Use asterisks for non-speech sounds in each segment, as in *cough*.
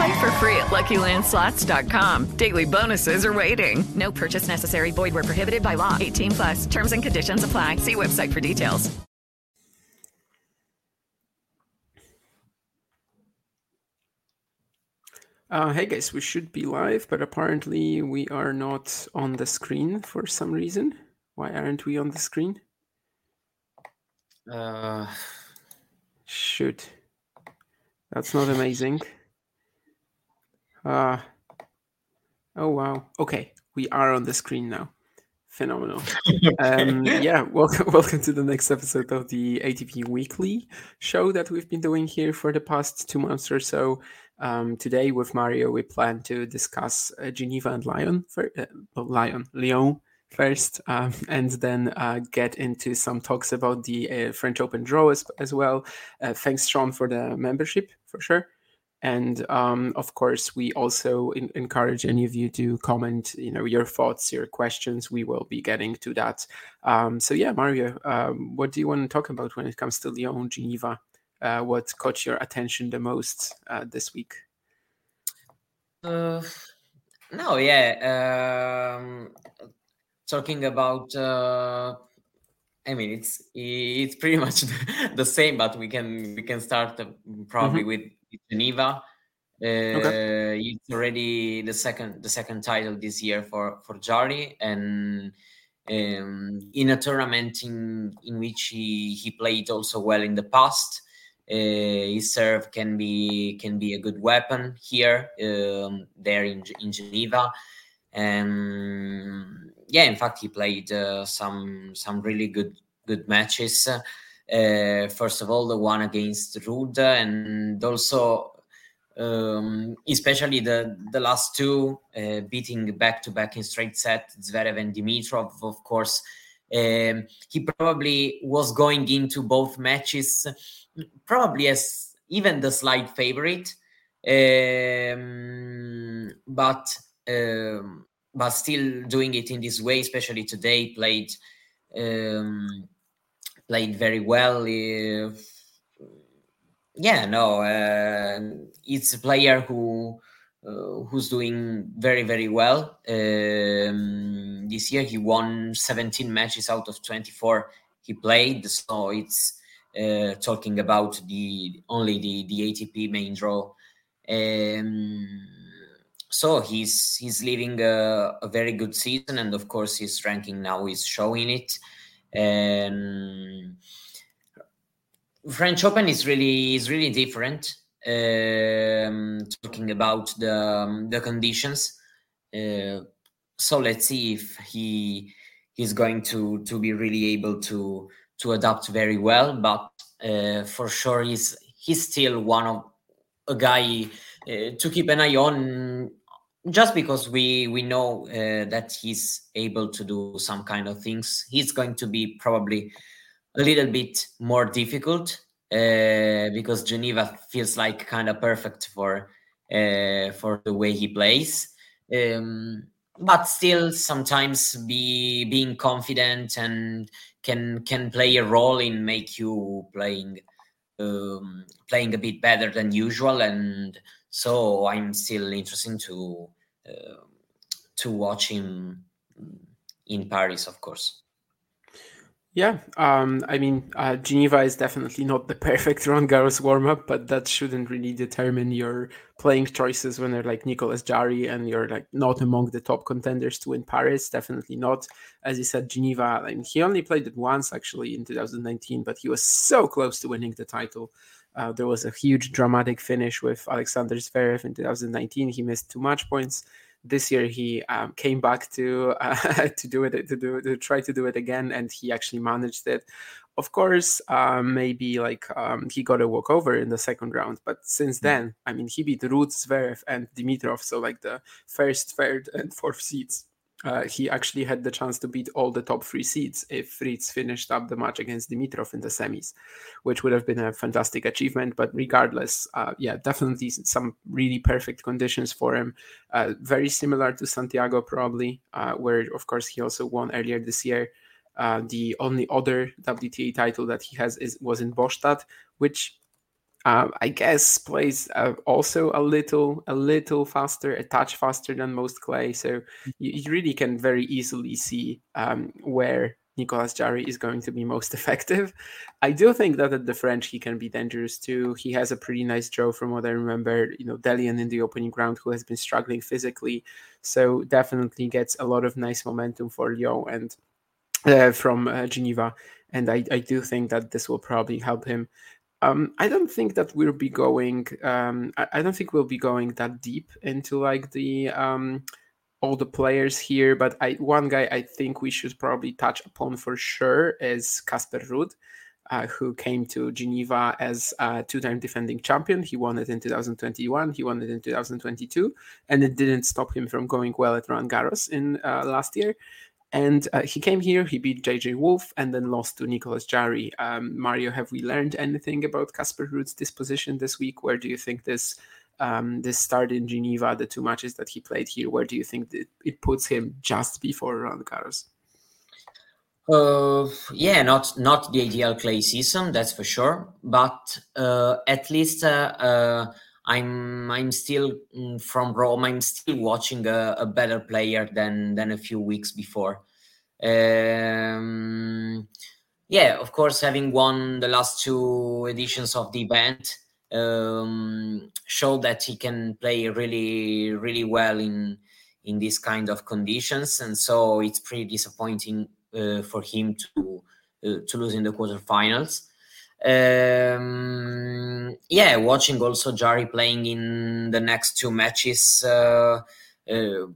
Play for free at LuckyLandSlots.com. Daily bonuses are waiting. No purchase necessary. Void where prohibited by law. 18 plus. Terms and conditions apply. See website for details. Uh, hey guys, we should be live, but apparently we are not on the screen for some reason. Why aren't we on the screen? Uh, Shoot. That's not amazing. Uh, oh wow. Okay, we are on the screen now. Phenomenal. *laughs* Um, yeah, *laughs* welcome, welcome to the next episode of the ATP Weekly show that we've been doing here for the past two months or so. Um, today with Mario, we plan to discuss uh, Geneva and Lyon, for, uh, Lyon, Lyon first, um, *laughs* and then uh, get into some talks about the uh, French Open draw as, as well. Uh, thanks, Sean, for the membership for sure. And um, of course, we also in- encourage any of you to comment, you know, your thoughts, your questions. We will be getting to that. Um, so yeah, Mario, um, what do you want to talk about when it comes to Lyon, Geneva? Uh, what caught your attention the most uh, this week? uh, no, yeah. Um, talking about, uh, I mean, it's it's pretty *laughs* much the same, but we can we can start uh, probably Mhm. with Geneva. Uh, Okay. It's already the second the second title this year for for Jarry, and um, in a tournament in in which he he played also well in the past. Uh, his serve can be can be a good weapon here um, there in in Geneva, and yeah, in fact, he played uh, some some really good good matches. Uh, first of all, the one against Ruud, and also um, especially the the last two, uh, beating back to back in straight set Zverev and Dimitrov. Of course, um, he probably was going into both matches probably as even the slight favorite, um, but um, but still doing it in this way, especially today, played um, played very well. Yeah, no, it's a player who uh, who's doing very very well. Um, this year he won 17 matches out of 24 he played, so it's uh, talking about the only the the ATP main draw. Um, so he's he's living a, a very good season, and of course his ranking now is showing it. And French Open is really is really different. Um, talking about the um, the conditions, uh, so let's see if he he's going to to be really able to to adapt very well. But uh, for sure, he's he's still one of a guy uh, to keep an eye on. Just because we we know uh, that he's able to do some kind of things, he's going to be probably a little bit more difficult uh, because Geneva feels like kind of perfect for uh, for the way he plays. Um, but still sometimes be being confident and can can play a role in make you playing um, playing a bit better than usual and so i'm still interested to uh, to watch him in paris of course yeah, um, I mean, uh, Geneva is definitely not the *laughs* perfect Roland Garros warm up, but that shouldn't really determine your playing choices when they're like Nicolas Jarry and you're like not among the top contenders to win Paris. Definitely not. As you said, Geneva, I mean, he only played it once actually in 2019, but he was so close to winning the title. Uh, there was a huge dramatic finish with Alexander Zverev in 2019. He missed two match points this year he um, came back to uh, *laughs* to do it to do to try to do it again and he actually managed it of course um, maybe like um, he got a walkover in the second round but since hmm. then i mean he beat Ruud Zverev and Dimitrov so like the first third and fourth seeds uh, he actually had the chance to beat all the top three seeds if Fritz finished up the match against Dimitrov in the semis, which would have been a fantastic achievement. But regardless, uh, yeah, definitely some really perfect conditions for him. Uh, very similar to Santiago, probably, uh, where of course he also won earlier this year. Uh, the only other WTA title that he has is was in Båstad, which uh, I guess plays uh, also a little a little faster, a touch faster than most clay. So you, you really can very easily see um, where Nicolas Jarry is going to be most *laughs* effective. I do think that at the French he can be dangerous too. He has a pretty nice draw from what I remember. You know, Dellien in the opening round who has been struggling physically, so definitely gets a lot of nice momentum for Lyon and uh, from uh, Geneva. And I, I do think that this will probably help him um, I don't think that we'll be going. Um, I, I, don't think we'll be going that deep into like the um, all the players here. But I, one guy I think we should probably touch upon for sure is Casper Ruud, uh, who came to Geneva as a two-time defending champion. He won it in 2021. He won it in 2022, and it didn't stop him from going well at Roland Garros in uh, last year. And uh, he came here, he beat JJ Wolf, and then lost to Nicolas Jarry. Um, Mario, have we learned anything about Casper Ruud's disposition this week? Where do you think this um, this start in Geneva, the two matches that he played here, where do you think it, puts him just before Roland Garros? Uh, yeah, not not the ideal clay season, that's for sure. But uh, at least uh, uh I'm I'm still mm, from Rome. I'm still watching a, a better player than than a few weeks before. Um, yeah, of course, having won the last two editions of the event um, showed that he can play really really well in in these kind of conditions, and so it's pretty disappointing uh, for him to uh, to lose in the quarterfinals. Um, yeah, watching also Jarry playing in the next two matches uh, uh,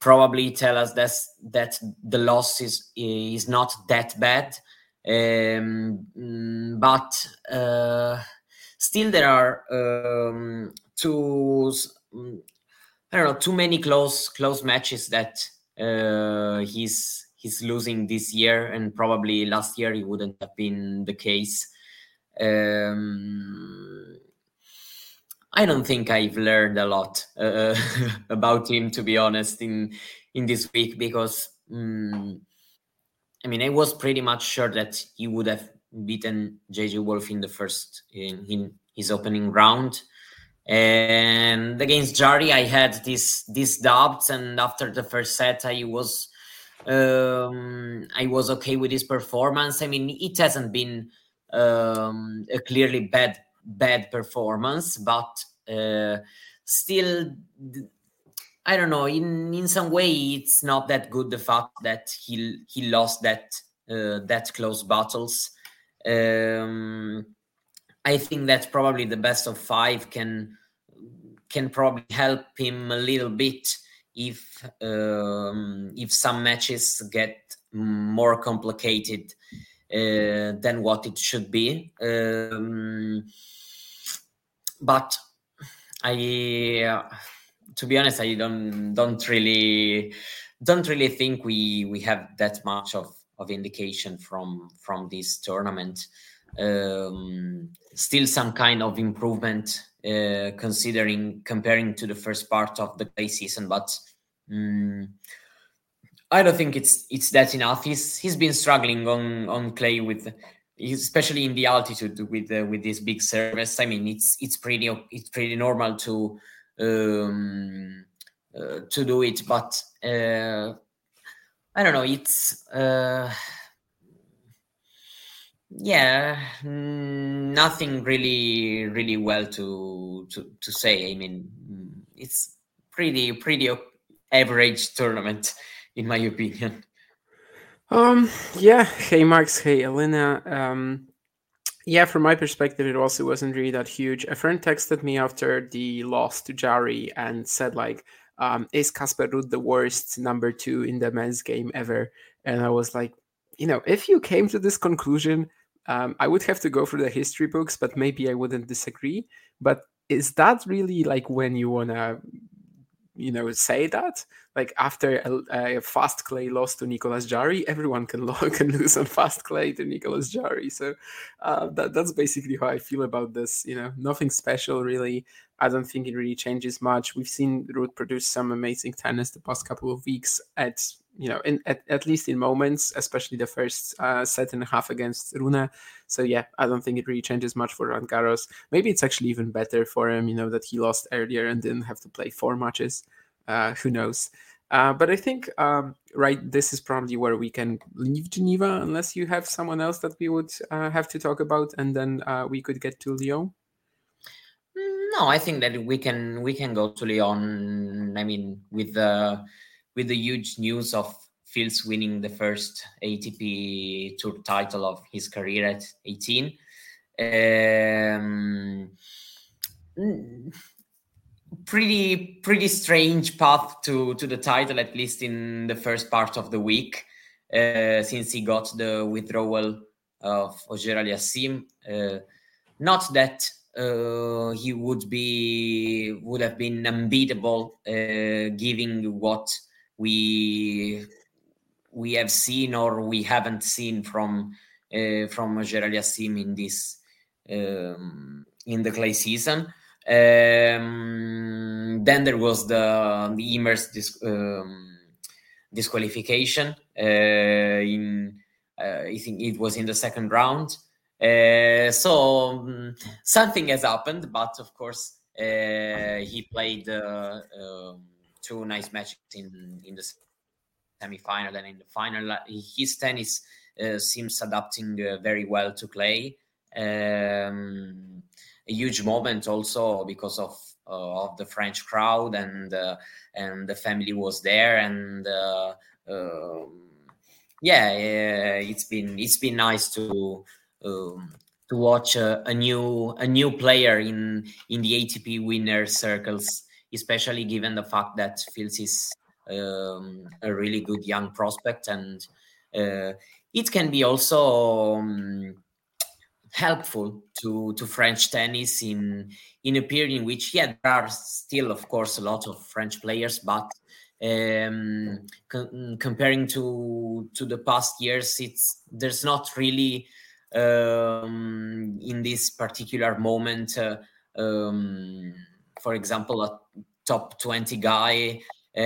probably tell us that that the loss is is not that bad. Um, but uh, still, there are um, two. I don't know, too many close close matches that uh, he's he's losing this year, and probably last year it wouldn't have been the case. Um, I don't think I've learned a lot uh, *laughs* about him, to be honest, in in this week because um, I mean I was pretty much sure that he would have beaten JJ Wolf in the first in, in his opening round. And against Jarry I had this these doubts, and after the first set, I was um, I was okay with his performance. I mean, it hasn't been um, a clearly bad bad performance, but uh, still, I don't know. In in some way, it's not that good. The fact that he he lost that uh, that close battles. Um, I think that probably the best of five can can probably help him a little bit if um, if some matches get more complicated than what it should be. Um, but I, uh, to be honest, I don't don't really don't really think we we have that much of of indication from from this tournament. Um, still some kind of improvement uh, considering comparing to the first part of the play season, but um, I don't think it's it's that enough. He's he's been struggling on on clay with, especially in the altitude with uh, with this big service. I mean, it's it's pretty it's pretty normal to um, uh, to do it, but uh, I don't know. It's uh, yeah, nothing really really well to to to say. I mean, it's pretty pretty average tournament in my opinion. Um. Yeah. Hey, Max. Hey, Elena. Um. Yeah, from my perspective, it also wasn't really that huge. A friend texted me after the loss to Jarry and said, like, um, is Casper Ruud the worst number two in the men's game ever? And I was like, you know, if you came to this conclusion, um, I would have to go through the history books, but maybe I wouldn't disagree. But is that really like when you want to you know say that like after a, a, fast clay loss to Nicolas Jarry, everyone can *laughs* can lose on fast clay to Nicolas Jarry. So uh, that that's basically how I feel about this. You know, nothing special really. I don't think it really changes much. We've seen Ruud produce some amazing tennis the past couple of weeks at you know in at, at least in moments, especially the first uh, set and a half against Rune. So yeah, I don't think it really changes much for Roland Garros. Maybe it's actually even better for him, you know, that he lost earlier and didn't have to play four matches. Uh, who knows? Uh, but I think, um, right, this is probably where we can leave Geneva, unless you have someone else that we would uh, have to talk about, and then uh, we could get to Lyon. No, I think that we can we can go to Lyon. I mean, with the with the huge news of Fils winning the first ATP Tour title of his career at 18. Um, pretty pretty strange path to to the title at least in the first part of the week uh, since he got the withdrawal of Auger Aliassime. Uh, not that uh, he would be would have been unbeatable, uh, given what we we have seen or we haven't seen from uh, from Auger Aliassime in this um, in the clay season. Um, then there was the the Ymer's dis, um, disqualification. Uh, in uh, I think it was in the second round. Uh, so um, something has happened, but of course uh, he played uh, um, two nice matches in in the semi-final and in the final. His tennis uh, seems adapting very well to clay. Um, a huge moment also because of uh, of the French crowd and uh, and the family was there and uh, um, yeah, it's been it's been nice to um, to watch a, a, new a new player in in the ATP winner circles, especially given the fact that Fils is um, a really good young prospect and uh, it can be also um, helpful to to French tennis in in a period in which yeah there are still of course a lot of French players but um, co- comparing to to the past years it's there's not really um, in this particular moment uh, um, for example a top 20 guy um,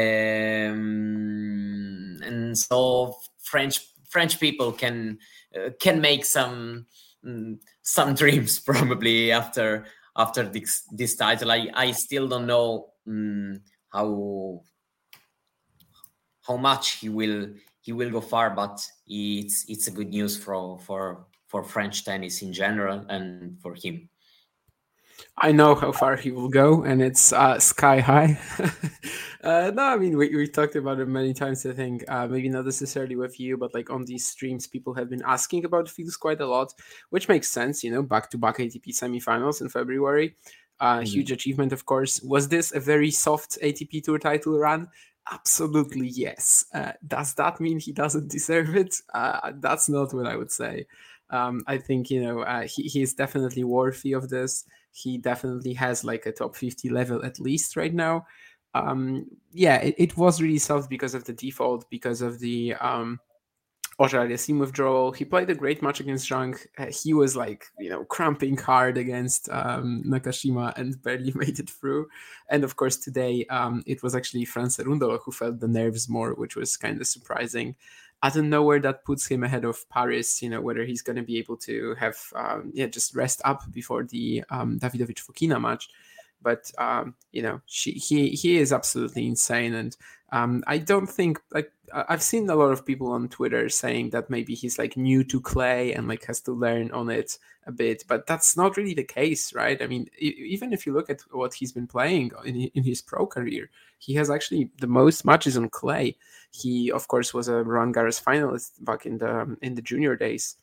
and so French French people can uh, can make some Mm, some *laughs* dreams probably after after this this title. I I still don't know um, how how much he will he will go far, but it's it's a good news for for for French tennis in general and for him. I know how far he will go, and it's uh, sky high. *laughs* uh, no, I mean we, we talked about it many times. I think uh, maybe not necessarily with you, but like on these streams, people have been asking about Fils quite a lot, which makes sense. You know, back to back ATP semifinals in February, uh, mm-hmm. huge achievement, of course. Was this a very soft ATP Tour title run? Absolutely yes. Uh, does that mean he doesn't deserve it? Uh, that's not what I would say. Um, I think you know uh, he he is definitely worthy of this he definitely has like a top 50 level at least right now. Um, yeah, it, it was really soft because of the default, because of the um, Auger withdrawal. He played a great match against Zhang. Uh, he was like, you know, cramping hard against um, Nakashima and *laughs* barely made it through. And of course, today um, it was actually Fran Cerundolo who felt the nerves more, which was kind of surprising. I don't know where that puts him ahead of Paris. You know whether he's going to be able to have um, yeah just rest up before the um, Davidovich Fokina match. But um, you know she, he he is absolutely insane, and um, I don't think like I've seen a lot of people on Twitter saying that maybe he's like new to clay and like has to learn on it a bit, but that's not really the case, right? I mean, even if you look at what he's been playing in, in his pro career, he has actually the most matches on clay. He, of course, was a Roland Garros finalist back in the in the junior days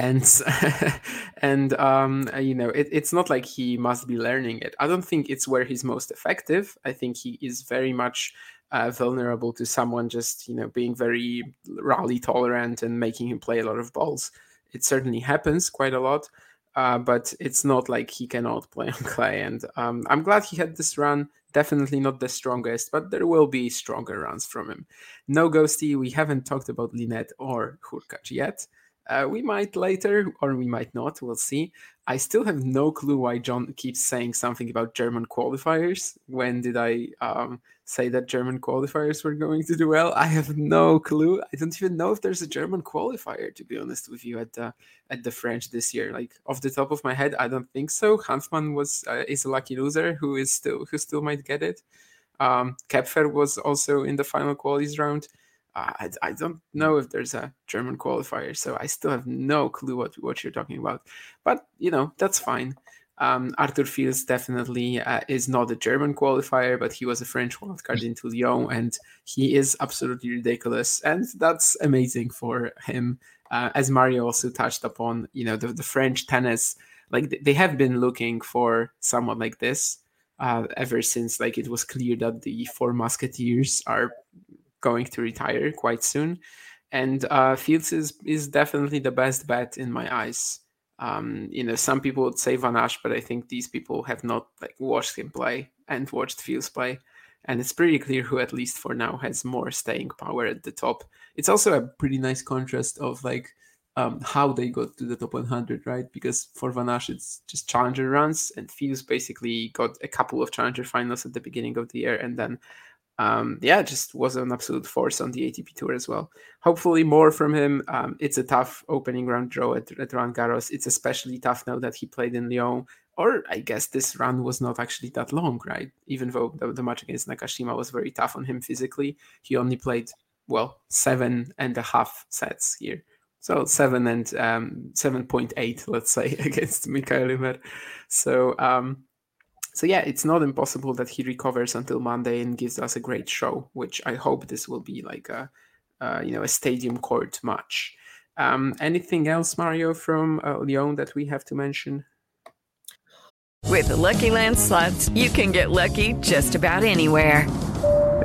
and *laughs* and um, you know it, it's not like he must be learning it. I don't think it's where he's most effective. I think he is very much uh, vulnerable to someone just you know being very rally tolerant and making him play a lot of balls. It certainly happens quite a lot uh, but it's not like he cannot play on *laughs* clay. And um, i'm glad he had this run. Definitely not the strongest but there will be stronger runs from him. No ghosty. We haven't talked about Linette or Hurkacz yet uh, we might later, or we might not. We'll see. I still have no clue why John keeps saying something about German qualifiers. When did I um, say that German qualifiers were going to do well? I have no clue. I don't even know if there's a German qualifier, to be honest with you, at the at the French this year. Like off the top of my head, I don't think so. Hanfmann was uh, is a lucky loser who is still who still might get it. Um, Koepfer was also in the final qualies round. I, I don't know if there's a German qualifier, so I still have no clue what, what you're talking about. But, you know, that's fine. Um, Arthur Fils definitely uh, is not a German qualifier, but he was a French wildcard into Lyon, and he is absolutely ridiculous. And that's amazing for him. Uh, as Mario also touched upon, you know, the, the French tennis, like they have been looking for someone like this uh, ever since like it was clear that the four musketeers are going to retire quite soon, and uh, Fils is is definitely the best bet in my eyes. Um, you know, some people would say Van Assche, but I think these people have not like watched him play and watched Fils play, and it's pretty clear who, at least for now, has more staying power at the top. It's also a pretty nice contrast of like um, how they got to the top 100, right? Because for Van Assche, it's just challenger runs, and Fils basically got a couple of challenger finals at the beginning of the year, and then um, yeah, just was an absolute force on the ATP tour as well. Hopefully, more from him. Um, it's a tough opening round draw at, at Roland Garros. It's especially tough now that he played in Lyon. Or I guess this run was not actually that long, right? Even though the, the match against Nakashima was very tough on him physically, he only played well seven and a half sets here. So seven and um, seven point eight, let's say, *laughs* against Mikael Ymer. So um, so yeah, it's not impossible that he recovers until Monday and gives us a great show. Which I hope this will be like a, uh, you know, a stadium court match. Um, anything else, Mario, from uh, Lyon that we have to mention? With the Lucky Land slots, you can get lucky just about anywhere.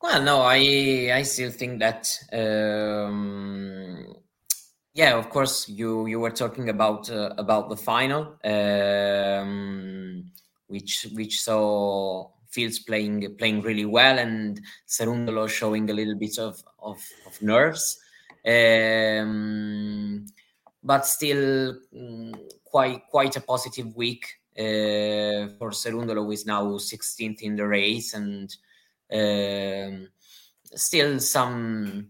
Well, no, I I still think that um, yeah, of course you you were talking about uh, about the final, um, which which saw Fils playing playing really well and Cerundolo showing a little bit of of, of nerves, um, but still um, quite quite a positive week uh, for Cerundolo, who is now 16th in the race and still some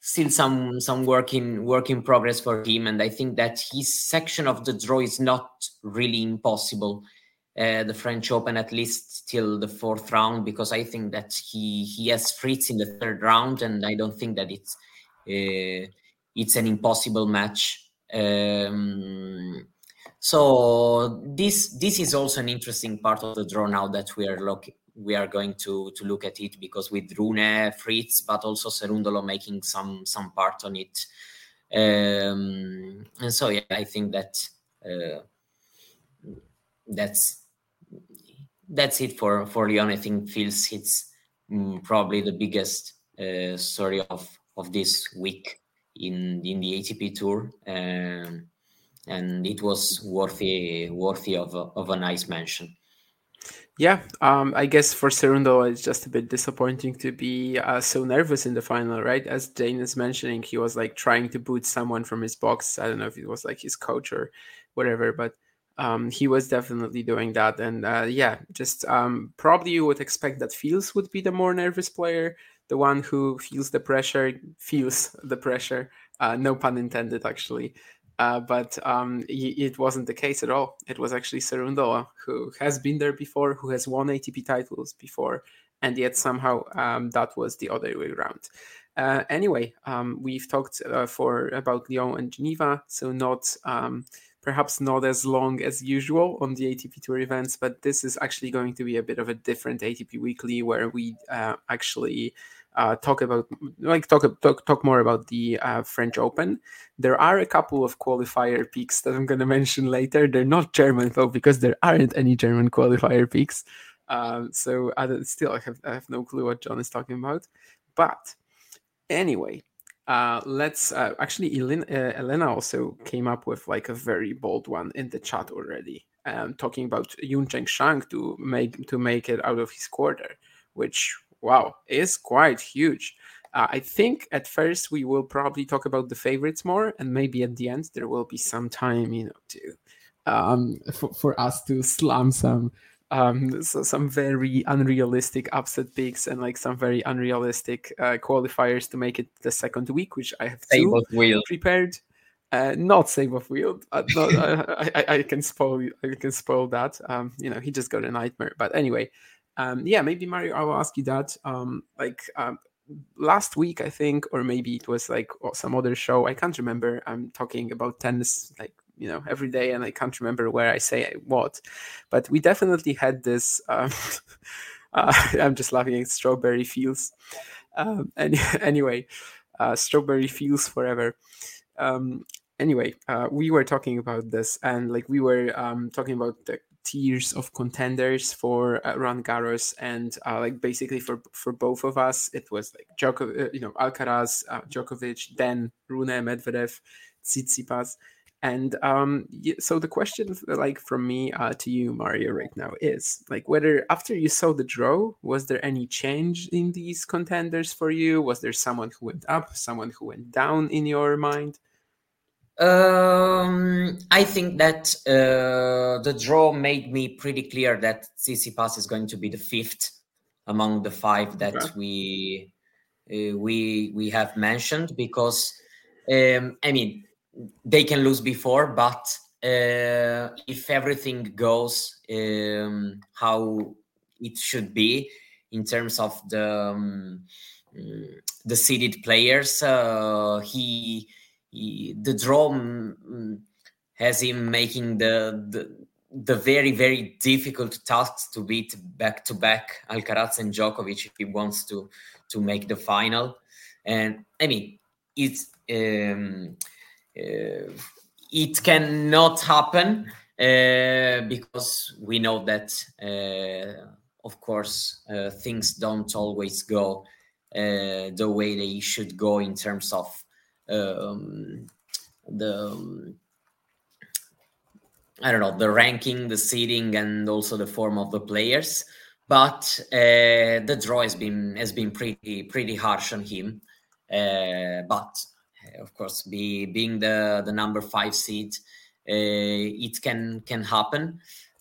still some some work in work in progress for him. And i think that his section of the draw is not really impossible uh, the french open at least till the fourth round because i think that he he has fritz in the third round. And i don't think that it's uh, it's an impossible match. Um, so this this is also an interesting part of the draw now that we are looking we are going to to look at it because with Rune, Fritz, but also Cerundolo making some some part on it. Um, and so yeah, I think that uh, that's that's it for for Lyon. I think Fils it's mm, probably the biggest uh, story of of this week in in the ATP Tour, um, and it was worthy worthy of of a nice mention. Yeah, um, I guess for Cerundolo, it's just a bit disappointing to be uh, so nervous in the final, right? As Dane is mentioning, he was like trying to boot someone from his box. I don't know if it was like his coach or whatever, but um, he was definitely doing that. And uh, yeah, just um, probably you would expect that Fils would be the more nervous player, the one who feels the pressure, feels the pressure. Uh, no pun intended, actually. Uh, but um, it wasn't the case at all. It was actually Cerundolo who has been there before, who has won ATP titles before, and yet somehow um, that was the other way around. Uh, anyway, um, we've talked uh, for about Lyon and Geneva, so not um, perhaps not as long as usual on the ATP Tour events, but this is actually going to be a bit of a different ATP Weekly where we uh, actually uh, talk about like talk talk talk more about the uh, French Open. There are a couple of qualifier peaks that I'm going to mention later. They're not German though because there aren't any German qualifier peaks. Um, so I still I have I have no clue what John is talking about. But anyway, uh, let's uh, actually Elena, uh, Elena also came up with like a very bold one in the chat already, um, talking about Juncheng Shang to make to make it out of his quarter, which wow, is quite huge. Uh, I think at first we will probably talk about the favorites more, and maybe at the end there will be some time, you know, to um, for, for us to slam some um, so some very unrealistic upset picks and like some very unrealistic uh, qualifiers to make it the second week, which I have two prepared. Uh, not Seyboth Wild. Uh, not, *laughs* I, I, I, can spoil. I can spoil that. Um, you know, he just got a nightmare. But anyway, um, yeah, maybe Mario, I will ask you that. Um, like um, last week, I think, or maybe it was like some other show. I can't remember. I'm talking about tennis, like you know, every day, and I can't remember where I say what. But we definitely had this. Um, *laughs* uh, *laughs* I'm just laughing at Strawberry Fields. Um, and *laughs* anyway, uh, Strawberry Fields forever. Um, anyway, uh, we were talking about this, and like we were um, talking about the tiers of contenders for uh, Roland Garros, and uh, like basically for for both of us, it was like Djokovic, uh, you know, Alcaraz, uh, Djokovic, then Rune, Medvedev, Tsitsipas, and um, so the question, like from me uh, to you, Mario, right now is like whether after you saw the draw, was there any change in these contenders for you? Was there someone who went up, someone who went down in your mind? Um, I think that uh, the draw made me pretty clear that Tsitsipas is going to be the fifth among the five that okay. we uh, we we have mentioned because um, I mean they can lose before, but uh, if everything goes um, how it should be in terms of the um, the seeded players, uh, he the draw mm, has him making the, the the very very difficult task to beat back to back Alcaraz and Djokovic if he wants to to make the final. And I mean, it's um, uh, it cannot happen uh, because we know that, uh, of course, uh, things don't always go uh, the way they should go in terms of um, the um, I don't know the ranking, the seeding, and also the form of the players. But uh, the draw has been has been pretty pretty harsh on him. Uh, but uh, of course, be being the the number five seed, uh, it can can happen.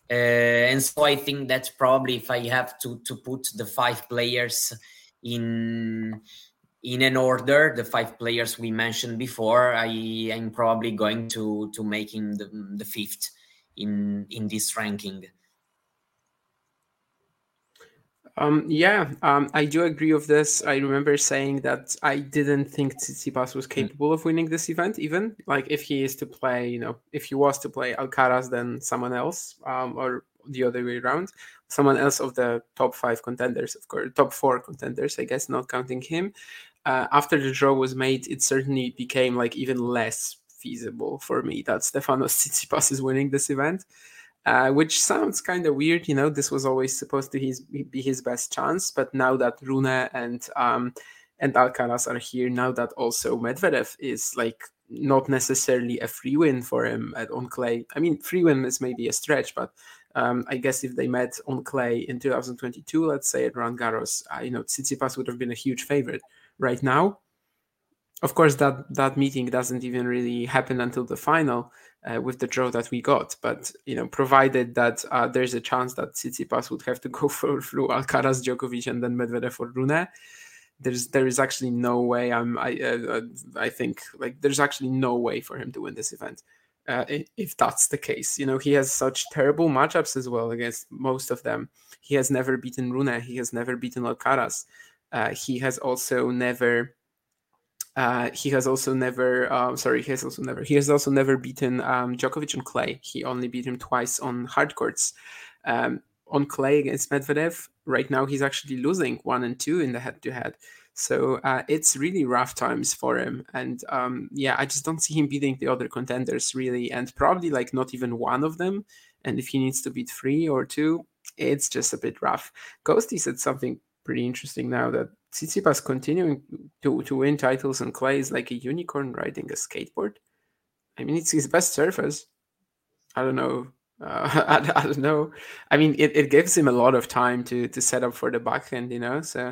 Uh, and so I think that probably if I have to to put the five players in in an order the five players we mentioned before i am probably going to to make him the, the fifth in in this ranking um, yeah, um, I do agree with this. I remember saying that I didn't think Tsitsipas was mm. capable of winning this event, even like if he is to play, you know, if he was to play Alcaraz, then someone else, um, or the other way around, someone else of the top five contenders, of course, top four contenders, I guess, not counting him. Uh, after the draw was made, it certainly became like even less feasible for me that Stefanos *laughs* Tsitsipas is winning this event. Uh, which sounds kind of weird, you know. This was always supposed to his, be his best chance, but now that Rune and um, and Alcaraz are here, now that also Medvedev is like not necessarily a free win for him at on clay. I mean, free win is maybe a stretch, but um, I guess if they met on clay in 2022, let's say at Roland Garros, uh, you know, Tsitsipas would have been a huge favorite. Right now, of course, that that meeting doesn't even really happen until the final uh, with the draw that we got. But you know, provided that uh, there's a chance that Tsitsipas would have to *laughs* go for, through Alcaraz, Djokovic, and then Medvedev or Rune, there's there is actually no way. I'm I uh, I think like there's actually no way for him to win this event. Uh, if that's the case. You know, he has such terrible matchups as well against most of them. He has never beaten Rune. He has never beaten Alcaraz. Uh, he has also never. Uh, he has also never. Um, sorry, he has also never. He has also never beaten um, Djokovic on clay. He only beat him twice on hard courts. Um, on clay against Medvedev, right now he's actually losing one and two in the head-to-head. So uh, it's really rough times for him. And um, yeah, I just don't see him beating the other contenders really, and probably like not even one of them. And if he needs to beat three or two, it's just a bit rough. Ghosty said something pretty interesting now that Tsitsipas continuing to, to win titles on clay is like a unicorn riding a skateboard. I mean, it's his best surface. I don't know. Uh, *laughs* I, I, don't know. I mean, it, it gives him a lot of time to to set up for the backhand, you know. So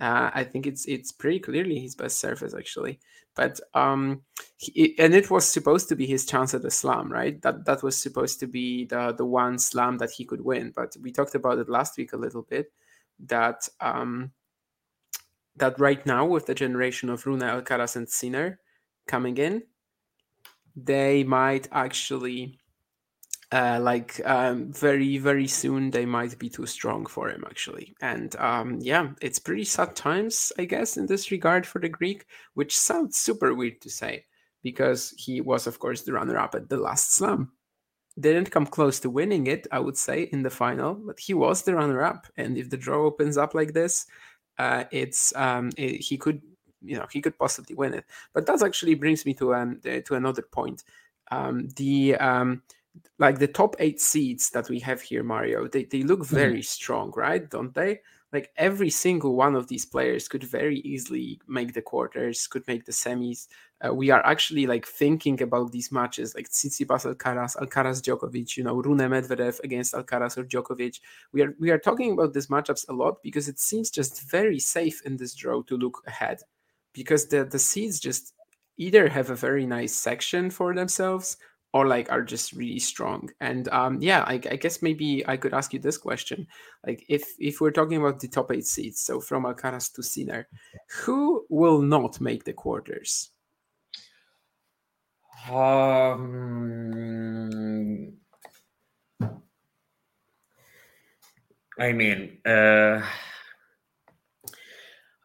uh, I think it's it's pretty clearly his best surface actually. But um, he, and it was supposed to be his chance at the slam, right? That that was supposed to be the the one slam that he could win. But we talked about it last week a little bit. That um, that right now with the generation of Rune Alcaraz and Sinner coming in, they might actually uh, like um, very very soon they might be too strong for him actually. And um, yeah it's pretty sad times i guess in this regard for the greek which sounds super weird to say because he was of course the runner-up at the last slam didn't come close to winning it i would say in the final but he was the runner-up and if the draw opens up like this uh, it's um, it, he could you know he could possibly win it but that actually brings me to um to another point um, the um, like the top eight seeds that we have here, Mario, they, they look mm-hmm. very mm-hmm. strong, right? Don't they? Like every single one of these players could very easily make the quarters, could make the semis. Uh, we are actually like thinking about these matches, like Tsitsipas Alcaraz, Alcaraz Djokovic, you know, Rune Medvedev against Alcaraz or Djokovic. We are we are talking about these matchups a lot because it seems just very safe in this draw to look ahead, because the the seeds just either have a very nice section for themselves or like are just really strong. And um yeah I, I, guess maybe i could ask you this question. Like if if we're talking about the top eight seeds so from alcaraz to sinner who will not make the quarters um i mean uh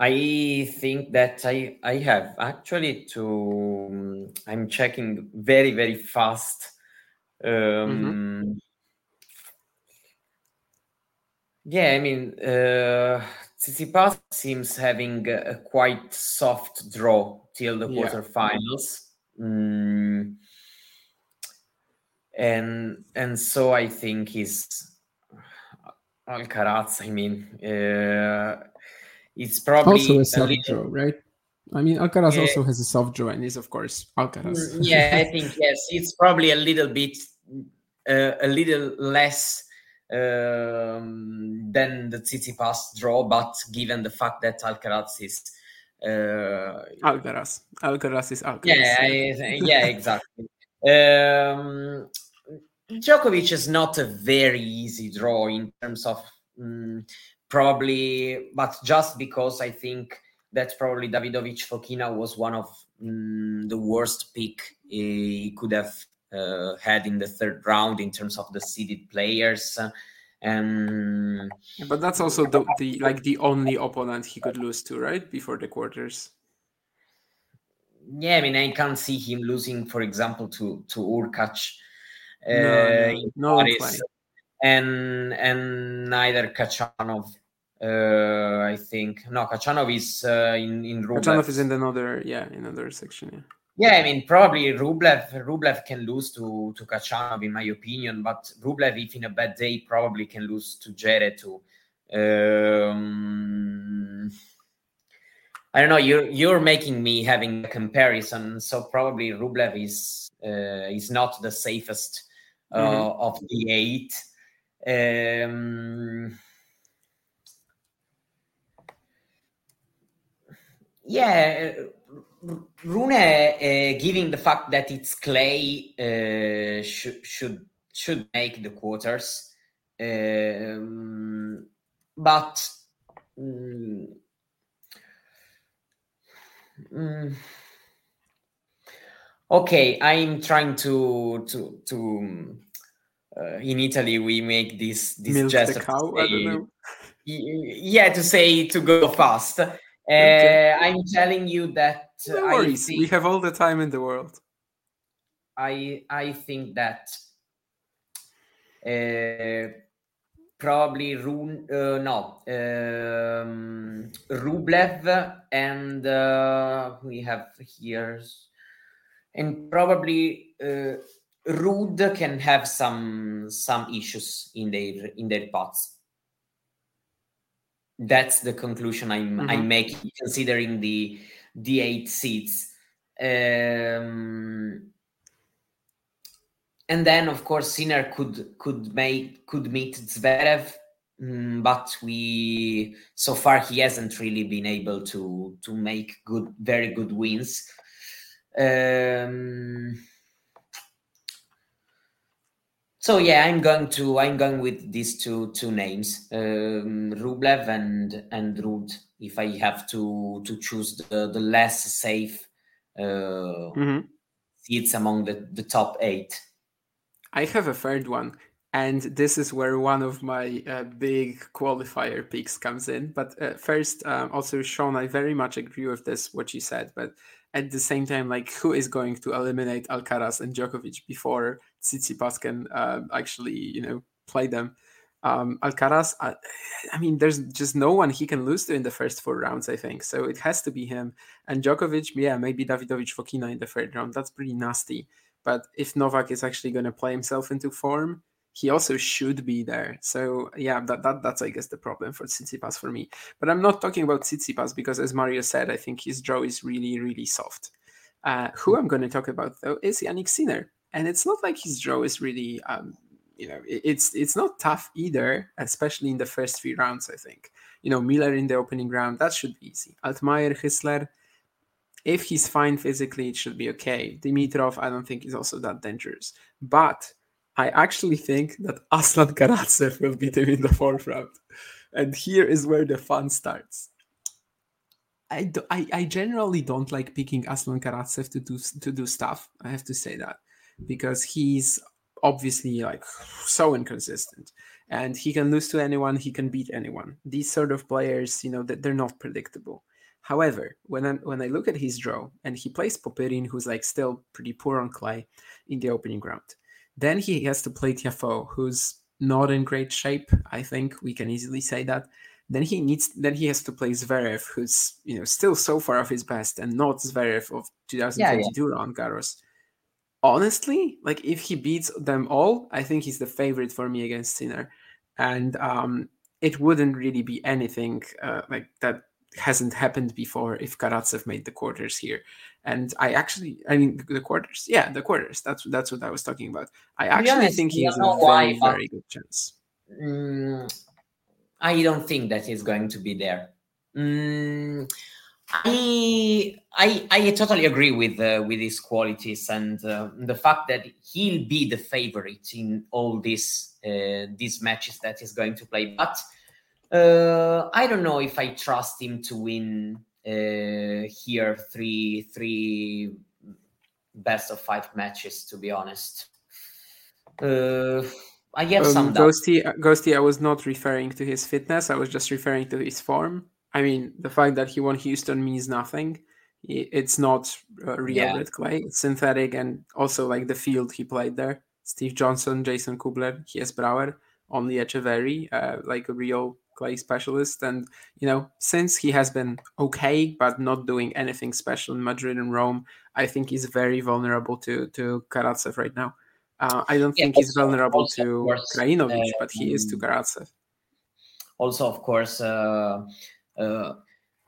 I think that I I have actually to I'm checking very very fast. Um, mm-hmm. Yeah, I mean, uh, Tsitsipas seems having a, a, quite soft draw till the yeah. quarterfinals. Mm. And and so I think he's Alcaraz. I mean, uh, it's probably also a soft draw, right? I mean, Alcaraz yeah. also has a soft draw, and is of course Alcaraz. Mm, yeah, I think *laughs* yes, it's probably a little bit, uh, a little less um, than the Tsitsipas draw, but given the fact that Alcaraz is uh, Alcaraz, Alcaraz is Alcaraz. Yeah, yeah, exactly. *laughs* um, Djokovic is not a very easy draw in terms of um, probably, but just because I think that probably Davidovich Fokina was one of mm, the worst pick he could have uh, had in the third round in terms of the seeded players. Um, but that's also the, the like the only opponent he could lose to, right? Before the quarters. Yeah, I mean, I can't see him losing, for example, to to Hurkacz. Uh, no, no, no and and neither Khachanov. Uh, I think no, Khachanov is uh, in in Rublev. Khachanov is in another, yeah, in another section. Yeah. Yeah, I mean, probably Rublev Rublev can lose to to Khachanov, in my opinion. But Rublev, if in a bad day, probably can lose to Djere too. Um, I don't know. You're you're making me having a comparison. So probably Rublev is uh, is not the safest uh, Mhm. of the eight. Um, yeah, R- Rune, uh, given the fact that it's clay, uh, should should should make the quarters, um, but. mm, mm, okay, I'm trying to to to. Uh, in Italy, we make this this Milk gesture cow. Say- yeah to say to go fast Okay. i'm telling you that uh, No I, worries. We have all the time in the world. I i think that uh, probably Rune, uh, no um, rublev and uh, we have here and probably uh, Ruud can have some some issues in their in their pots that's the conclusion I'm I'm Mhm. making considering the the eight seats. Um, and then of course Sinner could could make could meet Zverev, mm, but we so far he hasn't really been able to to make good very good wins. Um, so yeah, I'm going to I'm going with these two two names, um, Rublev and and Ruud. If I have to to choose the, the less safe uh, Mhm. seats among the, the top eight. I have a third one, and this is where one of my uh, big qualifier picks comes in. But uh, first, um, also Sean, I very much agree with this what you said. But at the same time, like who is going to eliminate Alcaraz and Djokovic before Tsitsipas can uh, actually, you know, play them? Um, Alcaraz, I, I mean, there's just no one he can lose to in the first four rounds. I think so. It has to be him and Djokovic. Yeah, maybe Davidovich Fokina in the third round. That's pretty nasty. But if Novak is actually going to play himself into form, he also should be there. So yeah, that, that that's I guess the problem for Tsitsipas for me. But I'm not talking about Tsitsipas because, as Mario said, I think his draw is really really soft. Uh, who I'm going to talk about though is Jannik Sinner, and it's not like his draw is really, um, you know, it- it's it's not tough either, especially in the first three rounds. I think you know Miller in the opening round that should be easy. Altmaier, Hisler, if he's fine physically, it should be okay. Dimitrov, I don't think is also that dangerous. But I actually think that Aslan Karatsev will beat him in the fourth round. And here is where the fun starts. I, do, I, I generally don't like picking Aslan Karatsev to do to do stuff. I have to say that because he's obviously like so inconsistent and he can lose to anyone he can beat anyone these sort of players you know that they're not predictable however when I, when I look at his draw and he plays Popyrin who's like still pretty poor on clay in the opening round then he has to play Tiafoe who's not in great shape I think we can easily say that. Then he needs then he has to play Zverev who's you know still so far off his best and not Zverev of 2022 Roland Garros. Honestly, like if he beats them all, I think he's the favorite for me against Sinner, and um, it wouldn't really be anything uh, like that hasn't happened before if Karatsev made the quarters here. And I actually, I mean, the quarters, yeah, the quarters. That's that's what I was talking about. I actually honest, think he has a very why, very good chance. Mm, I don't think that he's going to be there. Mm, I, I I totally agree with uh, with his qualities and uh, the fact that he'll be the favorite in all these uh, these matches that he's going to play. But uh, I don't know if I trust him to win uh, here three three best of five matches. To be honest, uh, I have some Um, doubts. Ghosty, uh, Ghosty, I was not referring to his fitness. I was just referring to his form. I mean, the fact that he won Houston means nothing. It's not uh, real Yeah. red clay. It's synthetic, and also like the field he played there. Steve Johnson, Jason Kubler, Hies brower only Etcheverry, uh, like a real clay specialist. And you know, since he has been okay but not doing anything special in Madrid and Rome, I think he's very vulnerable to to Karatsev right now. Uh, I don't Yeah, think he's vulnerable also, to course, Krajinovic, but he is to um, Karatsev. also of course uh, uh,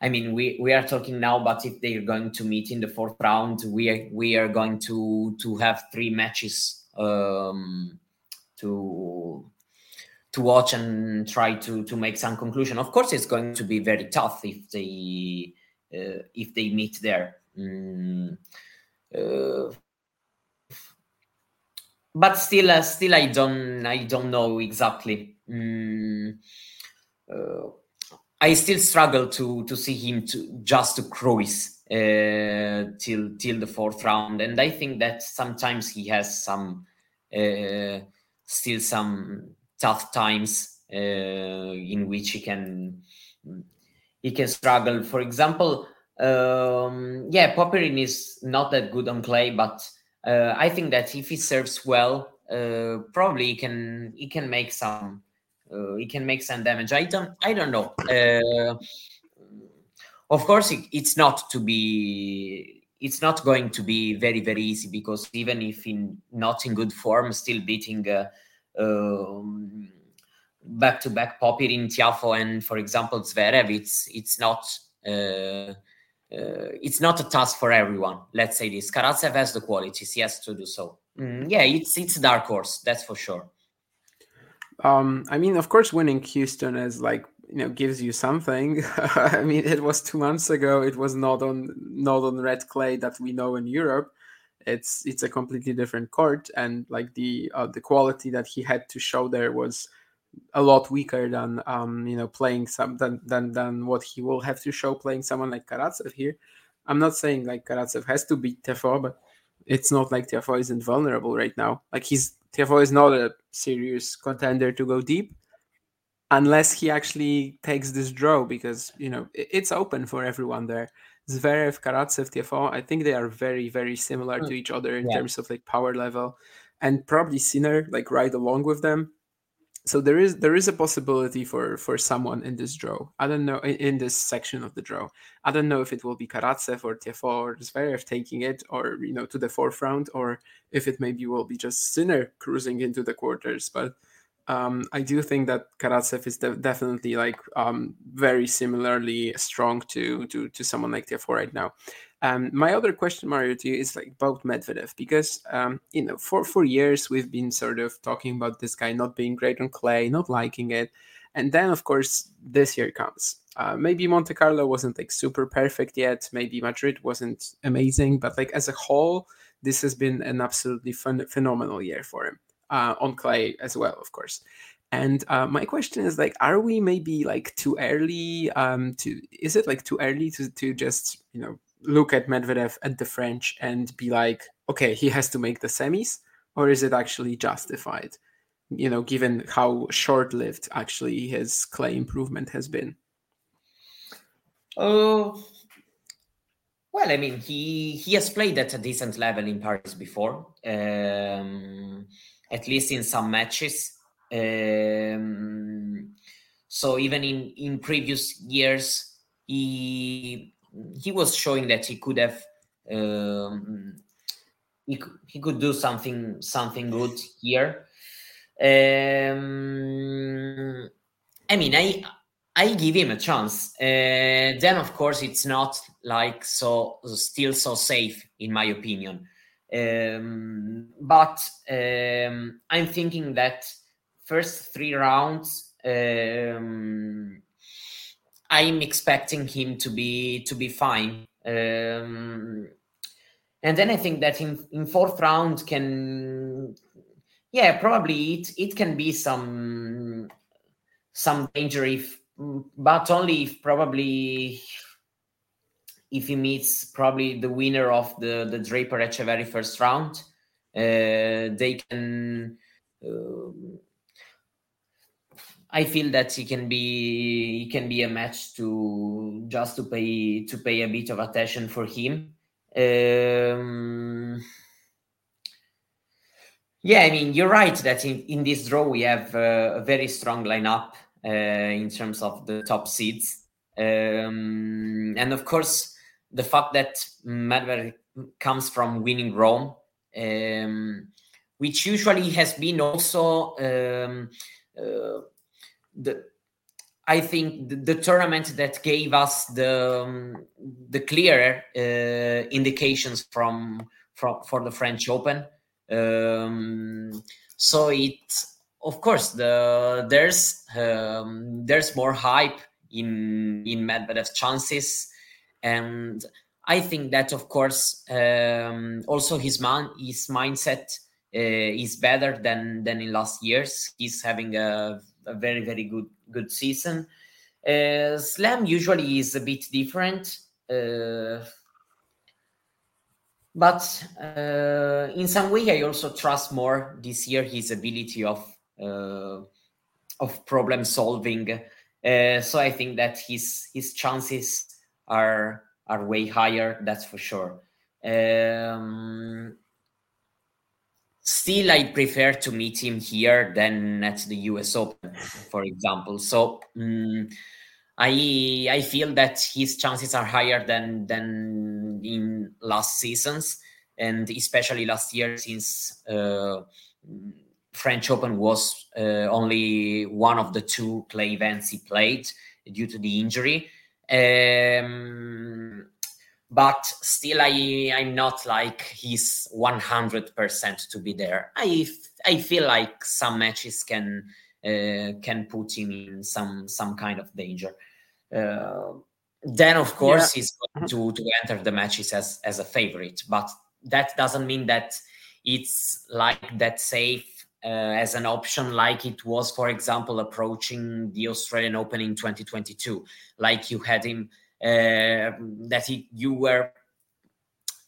i mean we we are talking now but if they're going to meet in the fourth round we are we are going to to have three matches um, to to watch and try to to make some conclusion. Of course it's going to be very tough if they uh, if they meet there. Mm, uh, but still uh, still i don't i don't know exactly. Mm, uh, I still struggle to to see him to just to cruise uh, till till the fourth round, and I think that sometimes he has some uh, still some tough times uh, in which he can he can struggle. For example, um, yeah, Popyrin is not that good on clay, but uh, I think that if he serves well, uh, probably he can he can make some uh, he can make some damage. I don't I don't know. Uh, of course, it, it's not to be. It's not going to be very very easy because even if in not in good form, still beating uh, um, back to back Popyrin, Tiafoe, and for example Zverev, it's it's not. Uh, uh, it's not a task for everyone. Let's say this. Karatsev has the qualities; he has to do so. Mm, yeah, it's it's a dark horse, that's for sure. Um, I mean, of course, winning Houston is like you know gives you something. *laughs* I mean, it was two months ago. It was not on not on red clay that we know in Europe. It's it's a completely different court, and like the uh, the quality that he had to show there was a lot weaker than um you know playing some than than than what he will have to show playing someone like Karatsev here. I'm not saying like Karatsev has to beat Tiafoe, but it's not like Tiafoe isn't vulnerable right now. Like he's Tiafoe is not a serious contender to go deep unless he actually takes this draw because you know it's open for everyone there. Zverev, Karatsev, Tiafoe, I think they are very very similar to hmm. each other in Yeah. terms of like power level, and probably Sinner like right along with them. So there is there is a possibility for for someone in this draw. I don't know in, in this section of the draw. I don't know if it will be Karatsev or Tiafoe or Zverev taking it, or you know to the fourth round, or if it maybe will be just Sinner cruising into the quarters. But um, I do think that Karatsev is de- definitely like um, very similarly strong to to to someone like Tiafoe right now. Um, my other question, Mario, to you is like about Medvedev because um, you know for for years we've been sort of talking about this guy not being great on clay, not liking it, and then of course this year comes. Uh, maybe Monte Carlo wasn't like super perfect yet. Maybe Madrid wasn't amazing, but like as a whole, this has been an absolutely fun, phenomenal year for him uh, on clay as well, of course. And uh, my question is like, are we maybe like too early? Um, to is it like too early to to just you know look at Medvedev at the French and be like, okay, he has to make the semis, or is it actually justified? You know, given how short-lived actually his clay improvement has been. Oh, well, I mean, he he has played at a decent level in Paris before, um, at least in some matches. Um, so even in in previous years, he he was showing that he could have um, he he could do something something good here. Um, I mean, I I give him a chance. Uh, then, of course, it's not like so still so safe, in my opinion. Um, but um, I'm thinking that first three rounds, um, I'm expecting him to be to be fine. Um, and then I think that in, in fourth round can, yeah, probably it it can be some some danger if but only if probably if he meets probably the winner of the the Draper Etcheverry first round, uh, they can. um I feel that he can be he can be a match to just to pay to pay a bit of attention for him. Um, yeah, I mean you're right that in, in this draw we have uh, a very strong lineup in terms of the top seeds. Um, and of course, the fact that Medvedev comes from winning Rome, um, which usually has been also um, uh, the I think the, the, tournament that gave us the um, the clear uh, indications from, from for the French Open. Um, so it, of course, the there's um, there's more hype in in Medvedev's chances, and I think that of course um, also his man his mindset uh, is better than than in last years. He's having a, a very very good good season. Uh, Slam usually is a bit different, uh, but uh, in some way I also trust more this year his ability of uh, of problem solving. Uh, so I think that his his chances are are way higher. That's for sure. Um, still i prefer to meet him here than at the us open for example so um, i i feel that his chances are higher than than in last seasons and especially last year since uh, french open was uh, only one of the two clay events he played due to the injury um, but still I I'm not like he's 100% to be there. I I feel like some matches can uh, can put him in some some kind of danger. Uh, then of course yeah. he's going to to enter the matches as as a favorite, but that doesn't mean that it's like that safe as an option like it was for example approaching the Australian Open in 2022 like you had him uh, that he, you were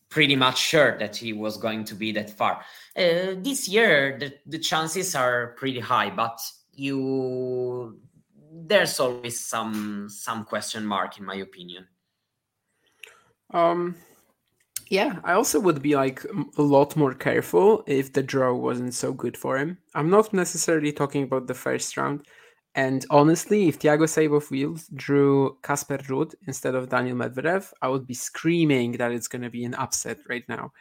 pretty much sure that he was going to be that far. Uh, this year, the, the chances are pretty high, but you there's always some some question mark in my opinion. Um, yeah, I also would be like a lot more careful if the draw wasn't so good for him. I'm not necessarily talking about the first round. And honestly, if Thiago Seyboth drew Casper Ruud instead of Daniil Medvedev, I would be screaming that it's going to be an upset right now.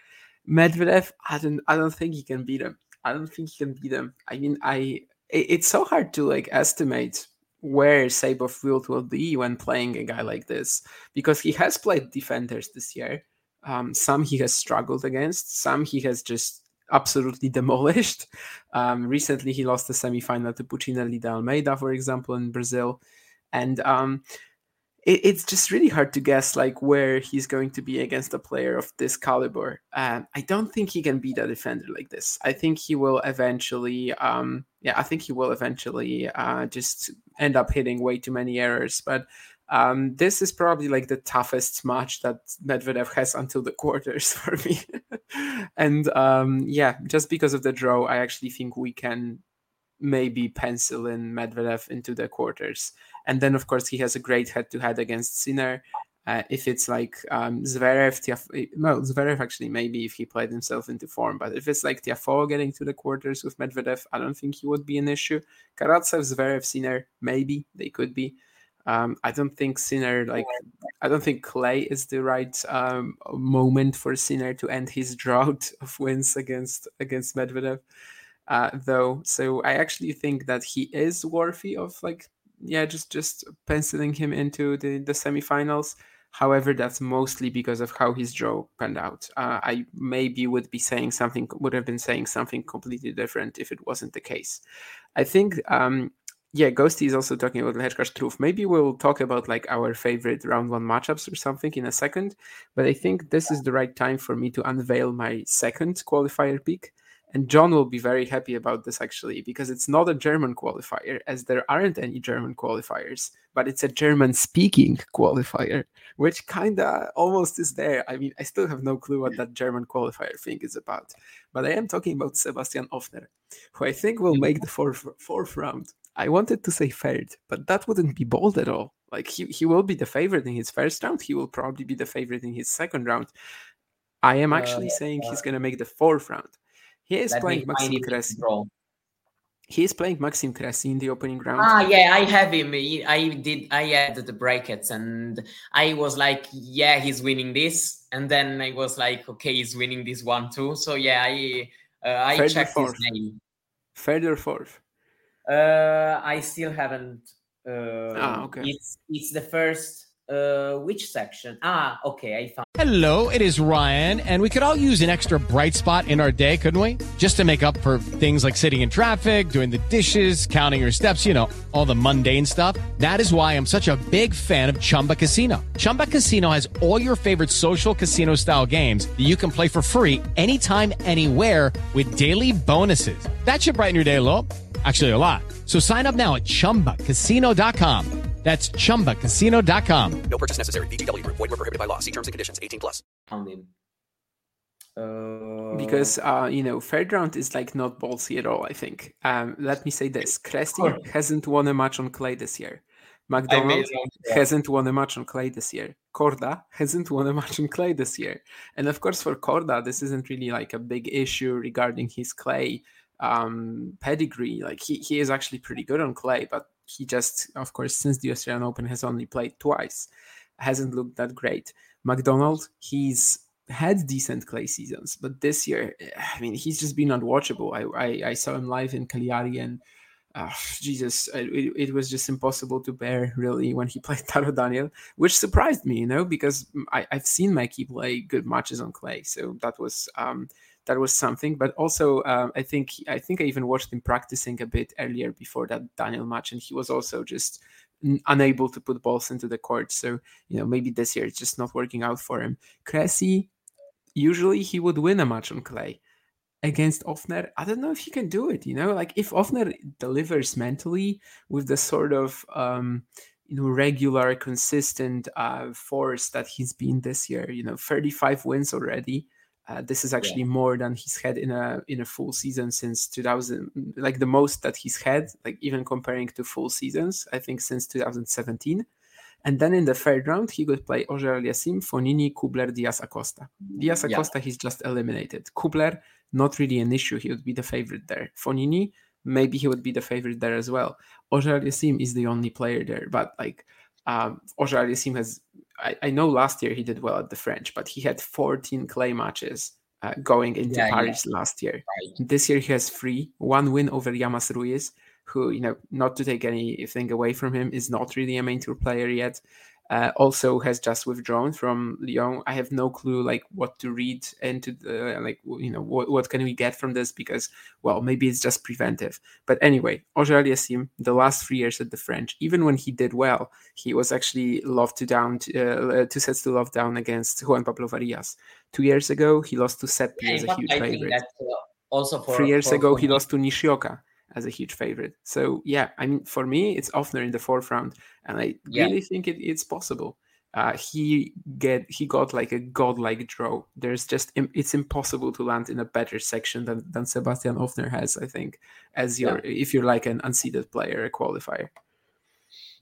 Medvedev, I don't, I don't think he can beat him. I don't think he can beat him. I mean, I, it, it's so hard to like estimate where Seyboth will be when playing a guy like this because he has played defenders this year. Um, some he has struggled against, some he has just absolutely *laughs* demolished. Um, recently, he lost the semifinal to Pucinelli de Almeida, for example, in Brazil, and um, it, it's just really hard to guess like where he's going to be against a player of this caliber. I don't think he can beat a defender like this. I think he will eventually, um, yeah, I think he will eventually uh, just end up hitting way too many errors, but. Um, this is probably like the toughest match that Medvedev has until the *laughs* quarters for me. *laughs* and um, yeah, just because of the draw, I actually think we can maybe pencil in Medvedev into the quarters. And then, of course, he has a great head to head against Sinner. Uh, if it's like um, Zverev, Tiaf- no, Zverev actually maybe if he played himself into form, but if it's like Tiafoe getting to the quarters with Medvedev, I don't think he would be an issue. Karatsev, Zverev, Sinner, maybe they could be. Um, I don't think Sinner like I don't think clay is the right um, moment for Sinner to end his *laughs* drought of wins against against Medvedev, uh, though. So I actually think that he is worthy of like yeah just just penciling him into the the semifinals. However, that's mostly because of how his draw panned out. Uh, I maybe would be saying something would have been saying something completely different if it wasn't the case. I think um, yeah, Ghosty is also talking about Lehečka Struff. Maybe we'll talk about like our favorite round one matchups or something in a second. But I think this is the right time for me to unveil my second qualifier pick. And John will be very happy about this actually, because it's not a German qualifier, as there aren't any German qualifiers, but it's a German speaking qualifier, which kind of almost is there. I mean, I still have no clue what that German qualifier thing is about. But I am talking about Sebastian Ofner, who I think will make the fourth, fourth round. I wanted to say third, but that wouldn't be bold at all. Like he, he will be the favorite in his first round. He will probably be the favorite in his second round. I am actually uh, saying uh, he's going to make the fourth round. He is playing Maxime Cressy. He is playing Maxime Cressy in the opening round. Ah, yeah, I have him. I did. I had the brackets, and I was like, yeah, he's winning this, and then I was like, okay, he's winning this one too. So yeah, I uh, I Third checked his name. Third or fourth? Uh, I still haven't. Uh, Ah, okay. It's it's the first. Uh, which section? Ah, okay, I found. Hello, it is Ryan, and we could all use an extra bright spot in our day, couldn't we? Just to make up for things like sitting in traffic, doing the dishes, counting your steps, you know, all the mundane stuff. That is why I'm such a big fan of Chumba Casino. Chumba Casino has all your favorite social casino style games that you can play for free anytime, anywhere with daily bonuses. That should brighten your day a little. Actually, a lot. So sign up now at chumbacasino.com. That's chumbacasino.com. No purchase necessary. VGW Group. Void were prohibited by law. See terms and conditions. 18 plus. found him. Uh, because uh, you know third round is like not ballsy at all. I think. Um, let me say this: Cressy hasn't won a match on clay this year. McDonald wrong, yeah. hasn't won a match on clay this year. Korda hasn't won a match on clay this year. And of course, for Korda, this isn't really like a big issue regarding his clay um, pedigree. Like he, he is actually pretty good on clay, but he just, of course, since the Australian Open has only played twice, hasn't looked that great. McDonald, he's had decent clay seasons, but this year, I mean, he's just been unwatchable. I I, I saw him live in Cagliari and uh, Jesus, it, it was just impossible to bear really when he *laughs* played Taro Daniel, which surprised me, you know, because I, I've seen Mikey play good matches on clay, so that was um, that was something. But also, um, I think I think I even watched him practicing a bit earlier before that Daniel match, and he was also just unable to put balls into the court. So you know, maybe this year it's just not working out for him. Cressy, usually he would win a match on clay against Ofner, I don't know if he can do it. You know, like if Ofner delivers mentally with the sort of um, you know regular, consistent uh, force that he's been this year. You know, 35 wins already. Uh, this is actually more than he's had in a in a full season since 2000, like the most that he's had, like even comparing to full seasons, I think since 2017. And then in the third round, he could play Oger Aliasim, Fognini, Kubler, Diaz Acosta. Diaz Yeah. Acosta, he's just eliminated. Kubler, not really an issue. He would be the favorite there. Fognini, maybe he would be the favorite there as well. Auger-Aliassime is the only player there, but like um, Auger-Aliassime has, I, I know last year he did well at the French, but he had 14 clay matches uh, going into Yeah, yeah. Paris last year. This year he has three, one win over Llamas Ruiz, who, you know, not to take anything away from him, is not really a main tour player yet. Uh, also has just withdrawn from Lyon. I have no clue like what to read into the like you know what, what can we get from this because well maybe it's just preventive. But anyway, Auger-Aliassime, the last three years at the French, even when he did well, he was actually love to down to, uh, two sets to love down against Juan Pablo Varillas. Two years ago he lost to Seppi as a huge favorite that uh, also for three years for- ago for he lost to Nishioka as a huge favorite so yeah i mean for me it's Ofner in the fourth round and i Yeah. really think it, it's possible uh, he get he got like a godlike draw there's just it's impossible to land in a better section than, than sebastian Ofner has i think as your if you're like an unseeded player a qualifier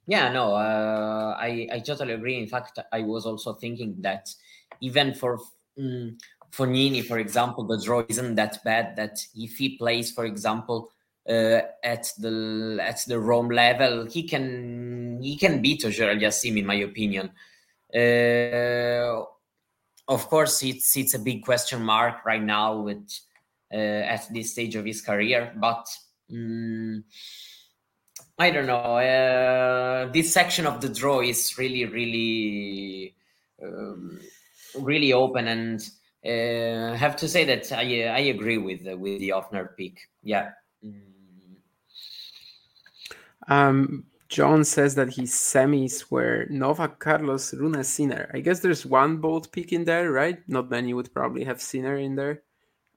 Yeah, no, uh, I I totally agree. In fact, I was also thinking that even for mm, Fognini, for example, the draw isn't that bad. That if he plays, for example, uh, at the at the Rome level, he can he can beat Auger-Aliassime, in my opinion. Uh, of course, it's it's a big question mark right now with uh, at this stage of his career, but. mm, I don't know. Uh, this section of the draw is really, really, um, really open, and uh, have to say that I I agree with with the Ofner pick. Yeah. Um, John says that his semis were Novak Carlos, Rune Sinner. I guess there's one bold pick in there, right? Not many would probably have Sinner in there.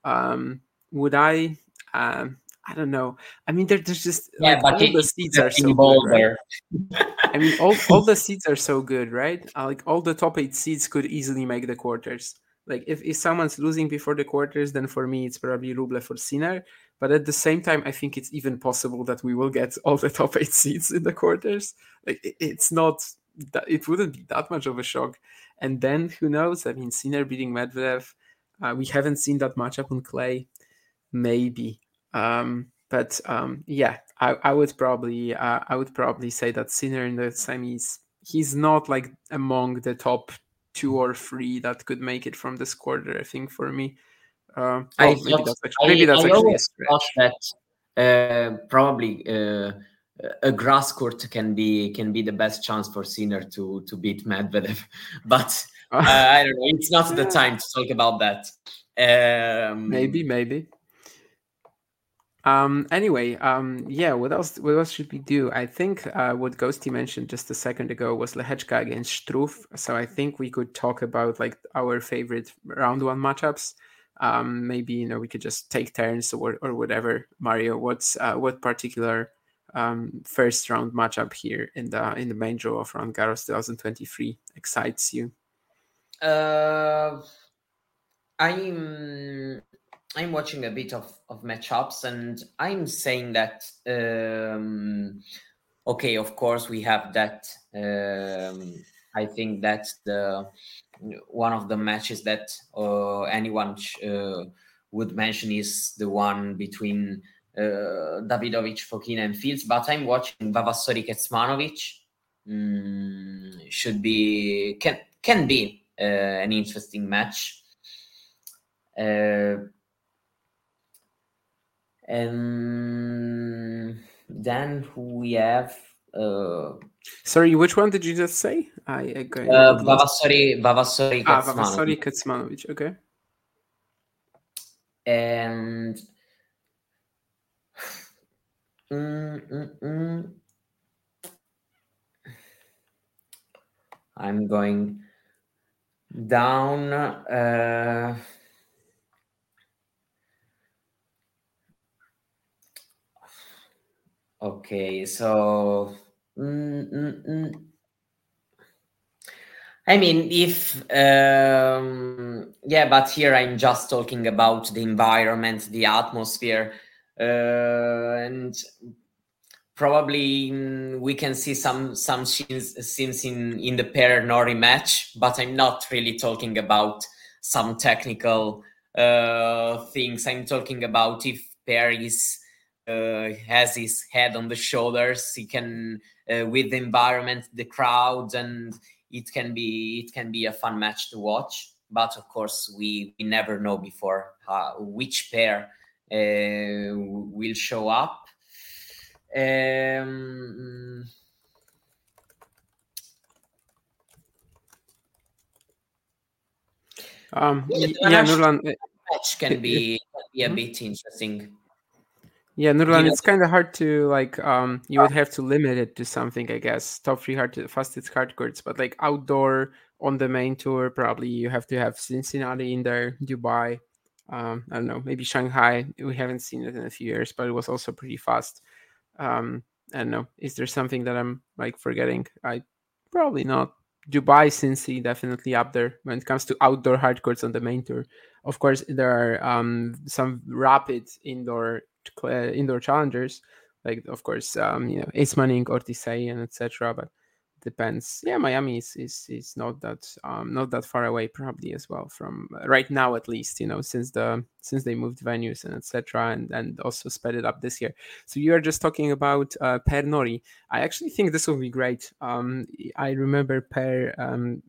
Um, would I? Um, I don't know. I mean, there, there's just Yeah, like, but all it- the seeds are so good, right? I mean, all, all the seeds are so good, right? Like all the top eight seeds could easily make the quarters. Like if, if someone's losing before the quarters, then for me it's probably Rublev or Sinner. But at the same time, I think it's even possible that we will get all the *laughs* top eight seeds in the quarters. Like it- it's not that it wouldn't be that much of a shock. And then who knows? I mean, Sinner beating Medvedev. Uh, we haven't seen that matchup on clay. Maybe. Um, but um, yeah, I, I would probably uh, I would probably say that Sinner in the semis, he's not like among the top two or three that could make it from this quarter. I think for me, uh, well, I maybe thought, that's actually, maybe that's I actually a always stretch. thought that uh, probably uh, a grass court can be can be the best chance for Sinner to to beat Medvedev, *laughs* but *laughs* uh, I don't know. It's not the time to talk about that. Um, maybe, maybe. Um. Anyway. Um. Yeah. What else? What else should we do? I think uh, what Ghosty mentioned just a second ago was Lehečka against Struff. So I think we could talk about like our favorite round one matchups. Um. Maybe you know we could just take turns or or whatever. Mario, what's uh, what particular um first round matchup here in the in the main draw of Roland Garros 2023 excites you? Uh, I'm I'm watching a bit of of matchups, and I'm saying that um, okay, of course we have that. Um, I think that's the one of the matches that uh, anyone uh, would mention is the one between uh, Davidovich, Fokina, and Fils. But I'm watching Vavassori Kecmanovic. Mm, should be can can be uh, an interesting match. Uh, and then we have uh, Sorry, which one did you just say? I, agree. uh, Vavassori Vavassori Ah, Kecmanovic. Vavassori Kecmanovic. Okay. and Mm, mm, mm. I'm going down. Uh, okay, so mm, mm, mm. I mean, if um, yeah, but here I'm just talking about the environment, the atmosphere, uh, and probably we can see some some scenes, scenes in in the Paire Norrie match, but I'm not really talking about some technical uh, things. I'm talking about if Paire is uh, has his head on the shoulders, he can uh, with the environment, the crowd, and it can be it can be a fun match to watch. But of course, we, we never know before uh, which Paire uh, will show up. Um, Um, yeah, yeah, Nurlan. uh, match can be can be a Mhm. bit interesting. Yeah, Nurlan, it's kind of hard to like. Um, you would have to limit it to something, I guess. Top three hard to fastest hard courts, but like outdoor on the main tour, probably you have to have Cincinnati in there, Dubai. Um, I don't know, maybe Shanghai. We haven't seen it in a few years, but it was also pretty fast. Um, I don't know. Is there something that I'm like forgetting? I probably not. Dubai, Cincy, definitely up there when it comes to outdoor hard courts on the main tour. Of course, there are um, some rapid indoor cl- indoor challengers, like of course, um, you know, Ismaning, and etc. But depends. Yeah, Miami is is, is not that um, not that far away, probably as well from uh, right now at least. You know, since the since they moved venues and etc. and and also sped it up this year. So you are just talking about uh, Paire Norrie. I actually think this will be great. Um, I remember Paire um,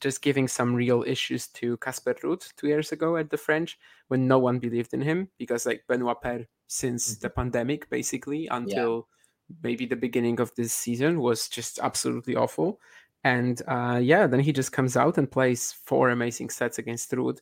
just giving some real issues to Casper Ruud two years ago at the French when no one believed in him because like Benoit Paire since the pandemic basically until maybe the beginning of this season was just absolutely awful. And uh, yeah, then he just comes out and plays four amazing sets against Ruud.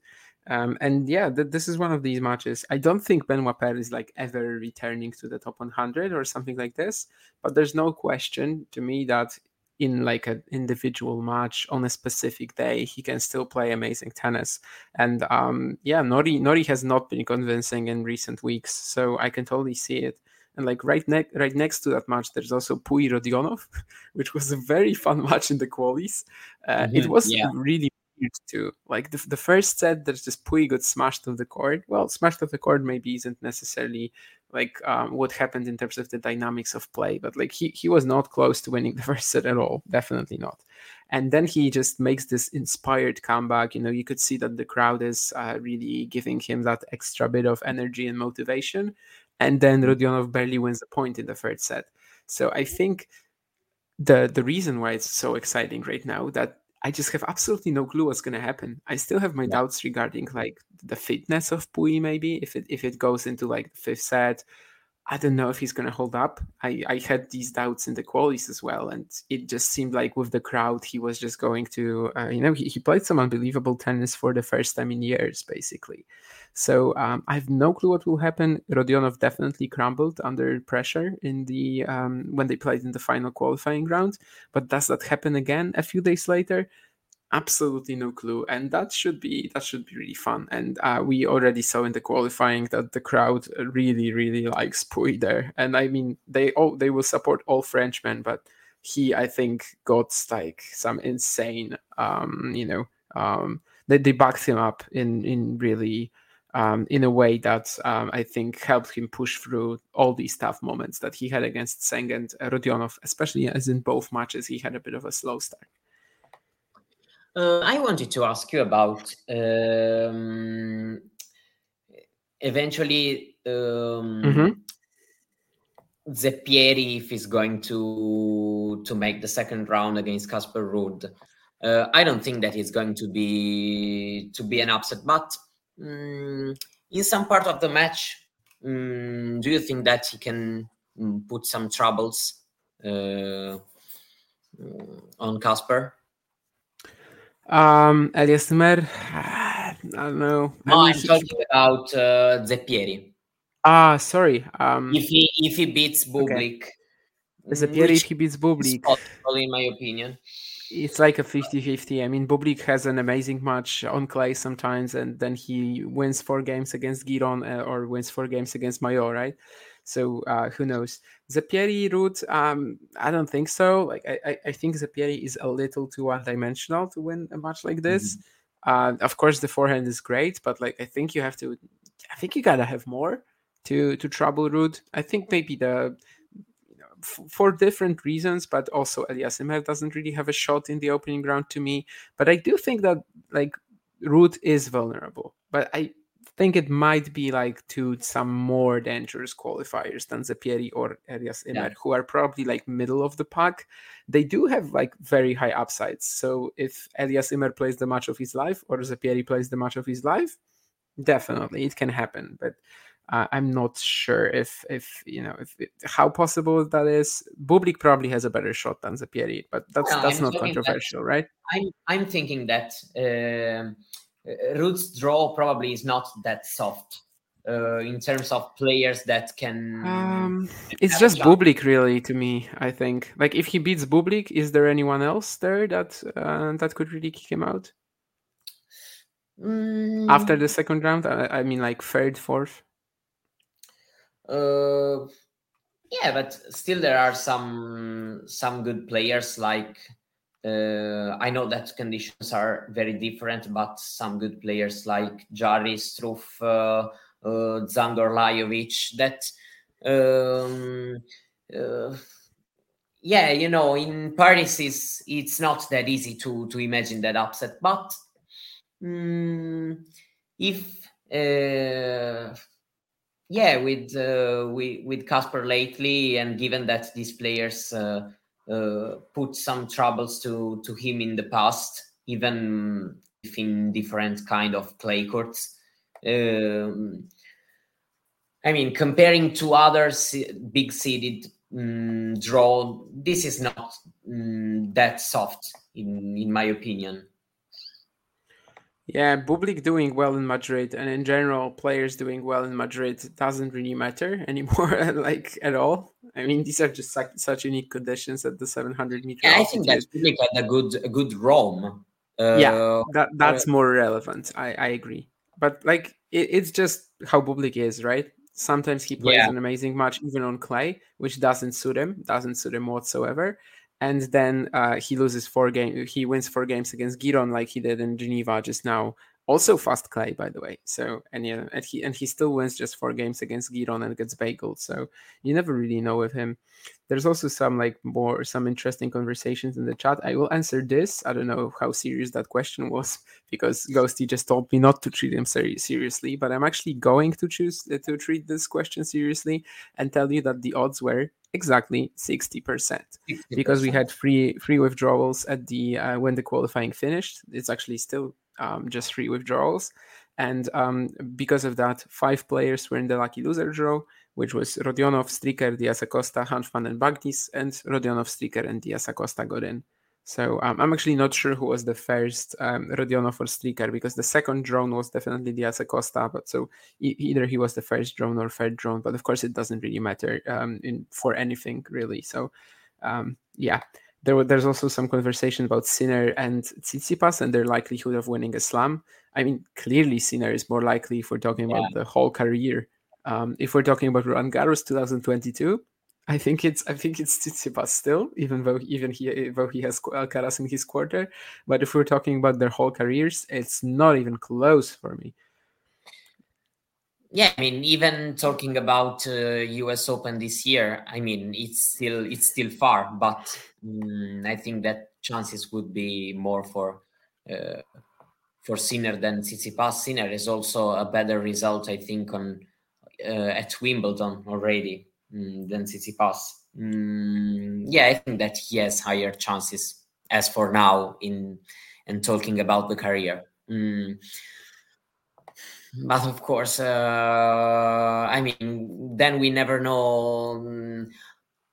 Um, and yeah, th- this is one of these matches. I don't think Benoit Paire is like ever returning to the top 100 or something like this, but there's no question to me that in like an individual match on a specific day, he can still play amazing tennis. And um, yeah, Norrie Norrie has not been convincing in recent weeks, so I can totally see it. And like right next right next to that match, there's also Pouille Rodionov, *laughs* which was a very fun *laughs* match in the qualies. Uh, It Mhm, was yeah. really weird too. Like the, the first set, there's just Pouille got smashed off the court. Well, smashed off the court maybe isn't necessarily like um, what happened in terms of the dynamics of play, but like he he was not close to winning *laughs* the first set at all. Definitely not. And then he just makes this inspired comeback. You know, you could see that the crowd is uh, really giving him that extra bit of energy and motivation. and then Rodionov barely wins a point in the third set. So I think the the reason why it's so exciting right now that I just have absolutely no clue what's going to happen. I still have my yeah. doubts regarding like the fitness of Pouille. Maybe if it if it goes into like the fifth set, I don't know if he's going to hold up. I, I had these doubts in the qualies as well, and it just seemed like with the crowd, he was just going to, uh, you know, he, he played some unbelievable tennis for the first time in years, basically. So um, I have no clue what will happen. Rodionov definitely crumbled under pressure in the um, when they played in the final qualifying round. But does that happen again a few days later? Absolutely no clue and that should be that should be really fun and uh, we already saw in the qualifying that the crowd really really likes Pouille there and i mean they all they will support all frenchmen but he i think got like some insane um you know um they, they backed him up in in really um, in a way that um, I think helped him push through all these tough moments that he had against Zheng and Rodionov, especially as in both matches he had a bit of a slow start. Uh, I wanted to ask you about um, eventually um, mm-hmm. Zeppieri if he's going to to make the second round against Casper Ruud. Uh, I don't think that he's going to be to be an upset, but um, in some part of the match, um, do you think that he can um, put some troubles uh, on Casper? Um, Elias Ymer, *sighs* I don't know. No, I'm talking about uh, Zeppieri. Ah, sorry. Um, if he if he beats Bublik, okay. Zeppieri if he beats Bublik, possible in my opinion. It's like a 50-50. I mean, Bublik has an amazing match on clay sometimes, and then he wins four games against Giron uh, or wins four games against Mayo, right? So uh, who knows? Zeppieri Ruud, um, I don't think so. Like I, I think Zeppieri is a little too one-dimensional to win a match like this. Mm-hmm. Uh, of course, the forehand is great, but like I think you have to, I think you gotta have more to to trouble Ruud. I think maybe the for different reasons, but also Elias Ymer doesn't really have a shot in the opening round to me. But I do think that like Ruud is vulnerable. But I think it might be like to some more dangerous qualifiers than Zeppieri or Elias Ymer, yeah. who are probably like middle of the pack. They do have like very high upsides. So if Elias Ymer plays the match of his life or Zeppieri plays the match of his life, definitely it can happen. But uh, I'm not sure if if you know if it, how possible that is. Bublik probably has a better shot than Zeppieri, but that's no, that's I'm not controversial, that, right? I'm I'm thinking that. Uh, Ruud's draw probably is not that soft uh, in terms of players that can. Um, it's just Bublik, really, to me. I think. Like, if he beats Bublik, is there anyone else there that uh, that could really kick him out? Mm. After the second round, I, I mean, like third, fourth. Uh, yeah, but still, there are some some good players like uh, I know that conditions are very different, but some good players like Jarry, Struff, uh, uh, Zangorlajovic, that, um, uh, yeah, you know, in Paris is it's not that easy to to imagine that upset, but um, if uh, yeah, with uh, with with Casper lately, and given that these players uh, put some troubles to to him in the past, even if in different kind of clay courts. Um, I mean, comparing to others, big seeded um, draw, this is not um, that soft, in in my opinion. Yeah, Bublik doing well in Madrid, and in general, players doing well in Madrid doesn't really matter anymore, *laughs* like at all. I mean, these are just such, such unique conditions at the 700 meter. Yeah, I think that Bublik had a good a good Rome. Uh, yeah, that that's uh, more relevant. I I agree, but like it, it's just how Bublik is, right? Sometimes he plays yeah. an amazing match even on clay, which doesn't suit him, doesn't suit him whatsoever and then uh, he loses four games. He wins four games against Giron, like he did in Geneva just now. Also fast clay, by the way. So and yeah, and he and he still wins just four games against Giron and gets bageled. So you never really know with him. There's also some like more some interesting conversations in the chat. I will answer this. I don't know how serious that question *laughs* was because Ghosty just told me not to treat him very seriously, but I'm actually going to choose uh, to treat this question seriously and tell you that the odds were exactly 60%, 60%. because we had free free withdrawals at the uh, when the qualifying finished. It's actually still um, just three withdrawals. And um, because of that, five players were in the lucky loser draw, which was Rodionov, Stricker, Diaz Acosta, Hanfmann, and Bagnis, and Rodionov, Stricker, and Diaz Acosta got in. So um, I'm actually not sure who was the first um, Rodionov or Stricker because the second drone was definitely Diaz Acosta. But so e- either he was the first drone or third drone. But of course, it doesn't really matter um, in, for anything really. So um, yeah, there, there's also some conversation about Sinner and Tsitsipas and their likelihood of winning a slam. I mean, clearly Sinner is more likely if we're talking yeah. about the whole career. Um, if we're talking about Roland Garros 2022, I think it's I think it's Tsitsipas still, even though even he though he has Alcaraz in his quarter. But if we're talking about their whole careers, it's not even close for me. Yeah, I mean, even talking about uh, U.S. Open this year, I mean, it's still it's still far, but um, I think that chances would be more for uh, for Sinner than Tsitsipas. Sinner is also a better result, I think, on uh, at Wimbledon already um, than Tsitsipas. Um, yeah, I think that he has higher chances as for now in and talking about the career. But of course uh, i mean then we never know mm,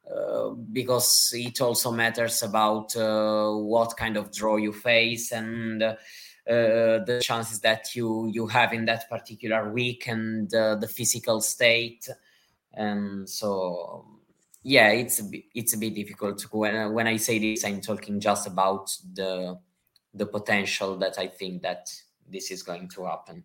uh, because it also matters about uh, what kind of draw you face and uh, the chances that you you have in that particular week and uh, the physical state. And so yeah it's a bit, it's a bit difficult when when i say this i'm talking just about the the potential that i think that this is going to happen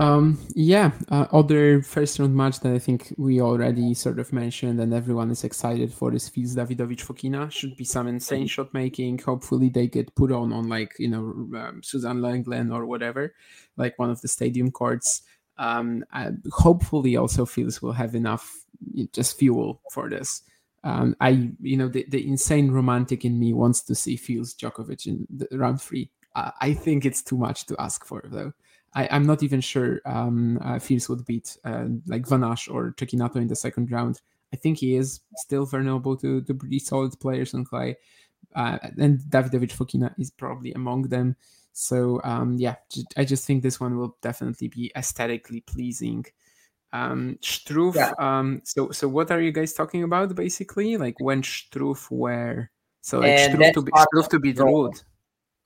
um, yeah, uh, other first round match that I think we already sort of mentioned and everyone is excited for is Fils Davidovich Fokina. Should be some insane shot making. Hopefully they get put on on like you know um, Suzanne Lenglen or whatever, like one of the stadium courts. Um, hopefully also Fils will have enough just fuel for this. Um, I you know the, the insane romantic in me wants to see Fils Djokovic in the round three. Uh, I think it's too much to ask for though. I, am not even sure um, uh, Fils would beat uh, like Vanash or Cecchinato in the second round. I think he is still vulnerable to, to pretty solid players on clay. Uh, and Davidovich Fokina is probably among them. So um, yeah, I just think this one will definitely be aesthetically pleasing. Um, Struff. Yeah. Um, so so what are you guys talking about basically? Like when Struff where? So like Struff to be Struff to be the road.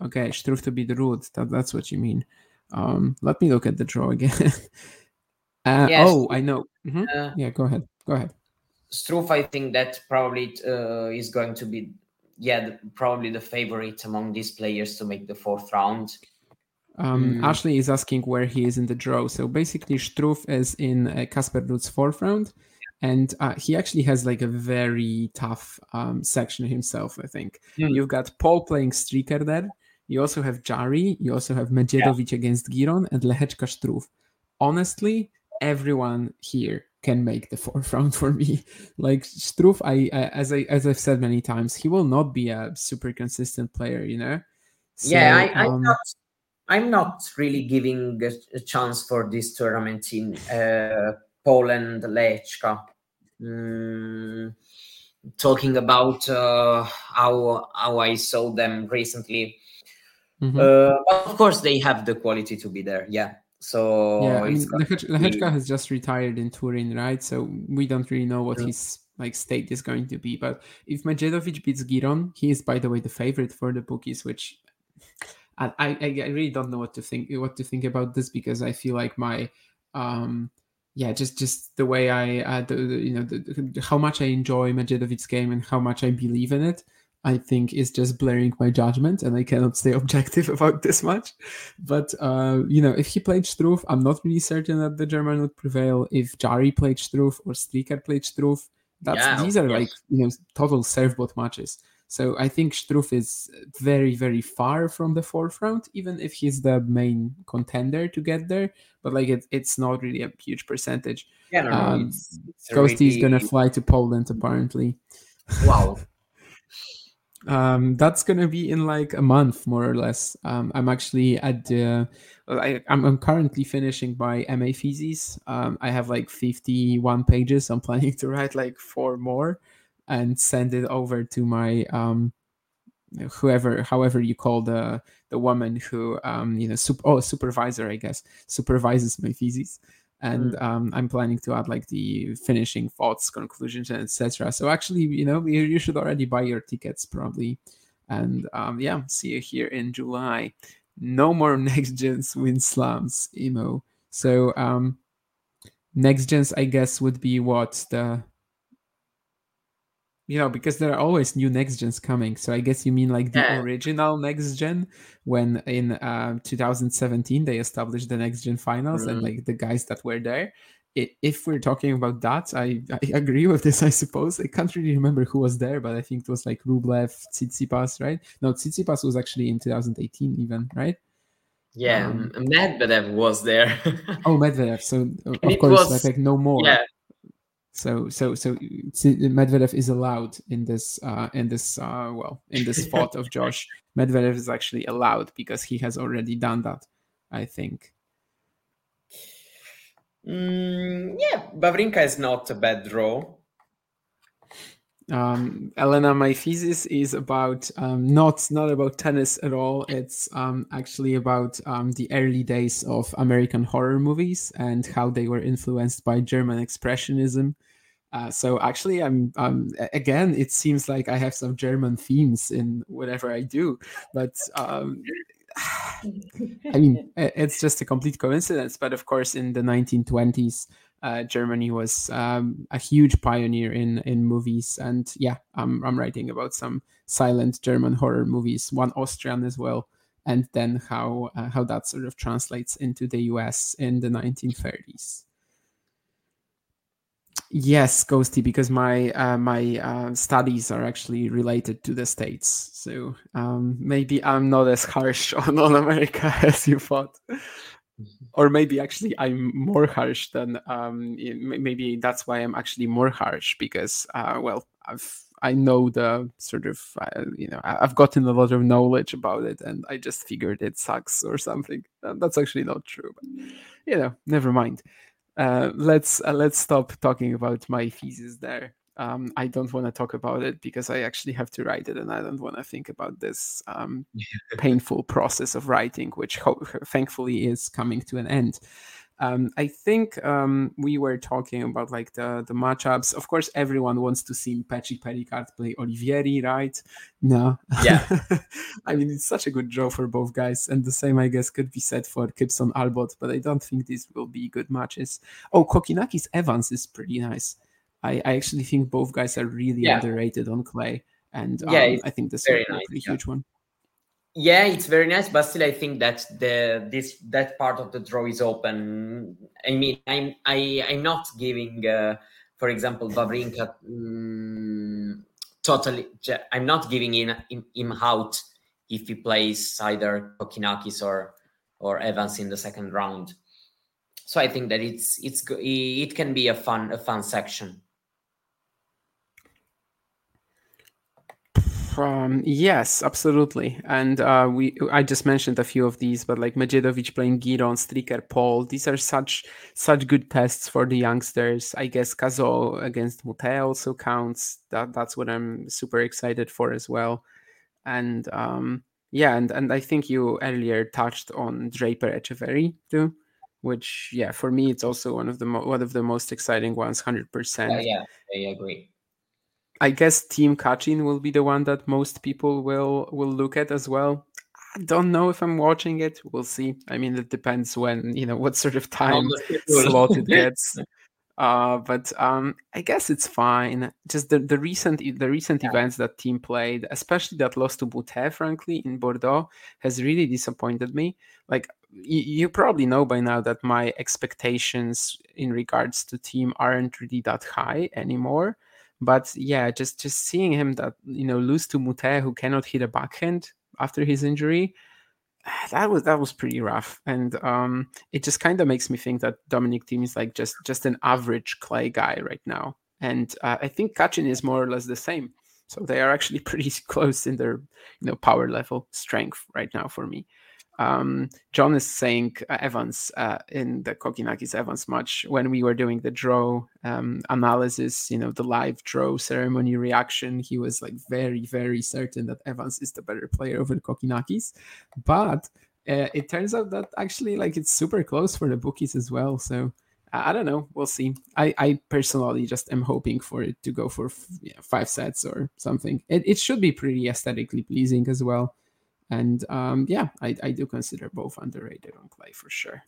Okay, Struff to be the road. That, that's what you mean. Um, let me look at the draw again. *laughs* uh, yes. Oh, I know. Mm-hmm. Uh, yeah, go ahead. Go ahead. Struff, I think that probably uh, is going to be, yeah, the, probably the favorite among these players to make the fourth round. Um, mm. Ashley is asking where he is in the draw. So basically, Struff is in Casper uh, Ruud's fourth round, and uh, he actually has like a very tough um, section himself. I think mm. you've got Paul playing Stricker there, you also have Jarry. You also have Medjedovic yeah. against Giron and Lehečka Struff. Honestly, everyone here can make the *laughs* fourth round for me. Like Struff, I, I, as I as I've said many times, he will not be a super consistent player. You know. So, yeah, I, am um, not. I'm not really giving a, a chance for this tournament in uh, Poland, Lehečka. Mm, talking about uh, how how I saw them recently Mm-hmm. Uh, of course, they have the quality to be there. Yeah. So yeah, I mean, Lehečka has just retired in Turin, right? So we don't really know what yeah. his like state is going to be. But if Medjedovic beats Giron, he is by the way the favorite for the bookies, which I, I, I really don't know what to think what to think about this because I feel like my um yeah just just the way I uh, the, the you know the, how much I enjoy Medjedovic's game and how much I believe in it I think is just blurring my judgment, and I cannot stay *laughs* objective about this much. But uh, you know, if he played Struff, I'm not really certain that the German would prevail. If Jarry played Struff or Stricker played Struff, that's yeah, these are like you know total serve both matches. So I think Struff is very, very far from the forefront, even if he's the main contender to get there. But like it, it's not really a huge percentage. Yeah, no, no, um, it's- it's Ghosty is gonna fly to Poland apparently. Wow. *laughs* Um, that's gonna be in like a month, more or less. Um, I'm actually at the. I, I'm, I'm currently finishing my MA thesis. Um, I have like 51 pages. I'm *laughs* planning to write like four more, and send it over to my um, whoever, however you call the the woman who um, you know, sup- oh, supervisor, I guess, supervises my thesis. And um, I'm planning to add like the finishing thoughts, conclusions, and etc. So actually, you know, you, you should already buy your tickets probably, and um, yeah, see you here in July. No more *laughs* next gens win slams emo. So um, next gens, I guess, would be what the you know because there are always new next gens coming. So I guess you mean like the Yeah. original next gen when in uh, 2017 they established the next gen finals and Mhm. like the guys that were there. I- If we're talking about that, I, I *laughs* agree with this. I suppose I can't really remember who was there, but I think it was like Rublev, Tsitsipas, right? No, Tsitsipas was actually in 2018, even right? Yeah, Um, Medvedev was there. *laughs* Oh, Medvedev. So of course, was- like, like no more. Yeah, So so so Medvedev is allowed in this uh in this uh well in this *laughs* thought of Josh. Medvedev is actually allowed because he has already done that. I think. Mm, yeah, Wawrinka is not a bad draw. um, Elena, my thesis is about um, not not about tennis at all. It's um, actually about um, the early days of American horror movies and how they were influenced by German expressionism. Uh, so actually, I'm um, again. It seems like I have some German themes in whatever I do, but um, *sighs* I mean, *laughs* it's just a complete coincidence. But of course, in the 1920s, uh, Germany was um, a huge pioneer in in movies, and yeah, I'm I'm writing about some silent German horror movies, one Austrian as well, and then how uh, how that sort of translates into the U.S. in the 1930s. Yes, Ghosty, because my uh, my uh, studies are actually related to the states, so um, maybe I'm not as harsh *laughs* on, on America *laughs* as you thought, or maybe actually I'm more harsh than um, maybe that's why I'm actually more harsh because uh, well I've I know the sort of uh, you know I've gotten a lot of knowledge about it and I just figured it sucks or something. That's actually not true, but you know never mind uh, let's uh, let's stop talking about my thesis there. Um, I don't want to talk about it because I actually have to write it, and I don't want to think about this um, *laughs* painful process of writing, which ho- thankfully is coming to an end. Um, I think um, we were talking about like the the matchups. Of course, everyone wants to see Patrick Pericard play Olivieri, right? No, Yeah. *laughs* I mean it's such a good draw for both guys, and the same I guess could be said for Gibson Albot. But I don't think these will be good matches. Oh, Kokinakis Evans is pretty nice. I, I actually think both guys are really Yeah. underrated on clay, and um, it's I think this is a nice, pretty yeah. huge one. Yeah, it's very nice, but still, I think that the this that part of the draw is open. I mean, I'm I I'm not giving, uh, for example, Wawrinka mm, totally. i'm not giving in, him out if he plays either Kokinakis or or Evans in the second round. So I think that it's it's it can be a fun a fun section. Um, yes, absolutely. And uh, we I just mentioned a few of these, but like Medjedovic playing Giron, Stricker, Paul, these are such such good tests for the youngsters. I guess Cazaux against Mute also counts. That that's what I'm super excited for as well. And um, yeah, and and I think you earlier touched on Draper Etcheverry too, which yeah, for me it's also one of the mo- one of the most exciting ones, hundred percent. Yeah, I agree. I guess Thiem Cachin will be the one that most people will will look at as well. I don't know if I'm watching it. We'll see. I mean, it depends when you know what sort of *laughs* time *laughs* slot it *laughs* gets. Uh, but um, I guess it's fine. Just the, the recent the recent events that Thiem played, especially that loss to Moutet, frankly, in Bordeaux, has really disappointed me. Like you probably know by now that my expectations in regards to Thiem aren't really that high anymore But yeah, just just seeing him that you know lose to Moutet, who cannot hit a backhand after his injury, *sighs* that was that was pretty rough. And um, it just kind of makes me think that Dominic Thiem is like just just an average clay guy right now. And uh, I think Cachin is more or less the same. So they are actually *laughs* pretty close in their you know power level strength right now for me. Um, John is saying uh, Evans uh, in the Kokinakis Evans match when we were doing the draw um, analysis, you know, the live draw ceremony reaction. He was like very, very certain that Evans is the better player over the Kokinakis, but uh, it turns out that actually like it's super close for the bookies as well. So I don't know. We'll see. I, I personally just am hoping for it to go for five sets or something. It, it should be pretty aesthetically pleasing as well. And um, yeah, I, I do consider both underrated on clay for sure.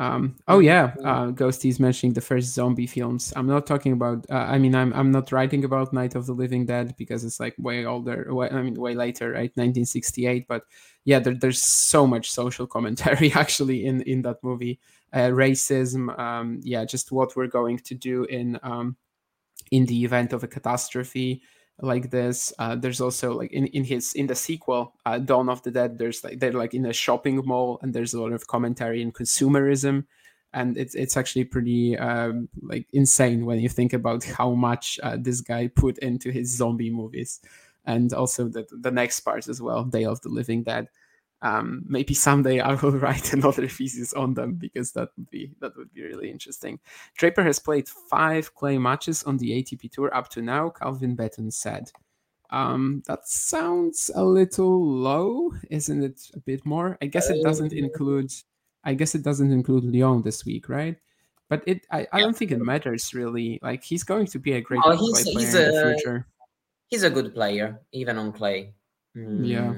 Um, oh yeah, uh, Ghosty's mentioning the first zombie films. I'm not talking about. Uh, I mean, I'm I'm not writing about Night of the Living Dead because it's like way older. Way, I mean, way later, right? 1968. But yeah, there, there's so much social commentary *laughs* actually in in that movie. Uh, racism. Um, yeah, just what we're going to do in um, in the event of a catastrophe like this. Uh, there's also like in, in his in the sequel, uh, Dawn of the Dead. There's like they're like in a shopping mall, and there's a lot of commentary in consumerism, and it's it's actually pretty um, like insane when you think about how much uh, this guy put into his zombie movies, and also the the next part as well, Day of the Living Dead. Um, maybe someday I will *laughs* write another thesis on them because that would be that would be really interesting. Draper has played five clay matches on the ATP tour up to now. Calvin Betton said, um, "That sounds a little low, isn't it? A bit more. I guess it doesn't include. I guess it doesn't include Lyon this week, right? But it. I, I don't think it matters really. Like he's going to be a great oh, he's, player he's in a, the future. He's a good player, even on clay. Yeah.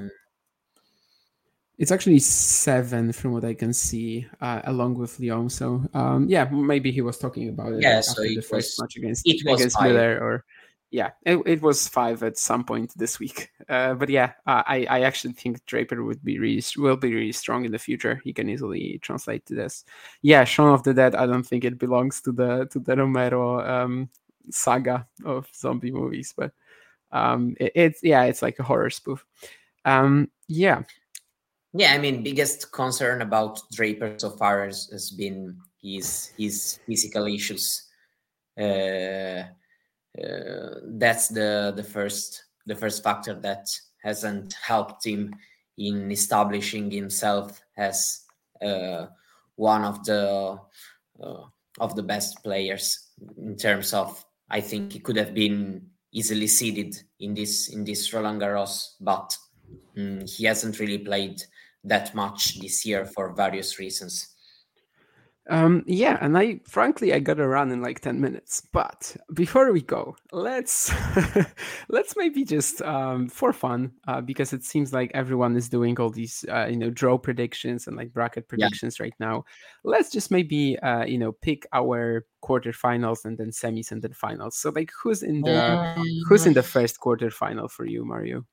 It's actually seven from what I can see, uh, along with Lyon. So um, yeah, maybe he was talking about it Yeah, after so the it first was- match against it was against five. Miller, or yeah, it, it was five at some point this week. *laughs* Uh, but yeah, uh, I I actually think Draper would be really will be really strong in the future. He can easily translate to this. Yeah, Shaun of the Dead. I don't think it belongs to the to the Romero um, saga of zombie movies, but um, it, it's yeah, it's like a horror spoof. Um, yeah, Yeah, I mean, biggest concern about Draper so far has, has been his his physical issues. Uh, uh, that's the the first the first factor that hasn't helped him in establishing himself as uh, one of the uh, of the best players in terms of. I think he could have been easily seeded in this in this Roland Garros, but mm, he hasn't really played that much this year for various reasons. Um, yeah, and I frankly I gotta run in like ten minutes. But before we go, let's *laughs* let's maybe just um, for fun, uh, because it seems like everyone is doing all these uh, you know draw predictions and like bracket predictions right now. Let's just maybe uh, you know pick our quarterfinals and then semis and then finals. So like who's in the who's in the first quarterfinal for you, Mario?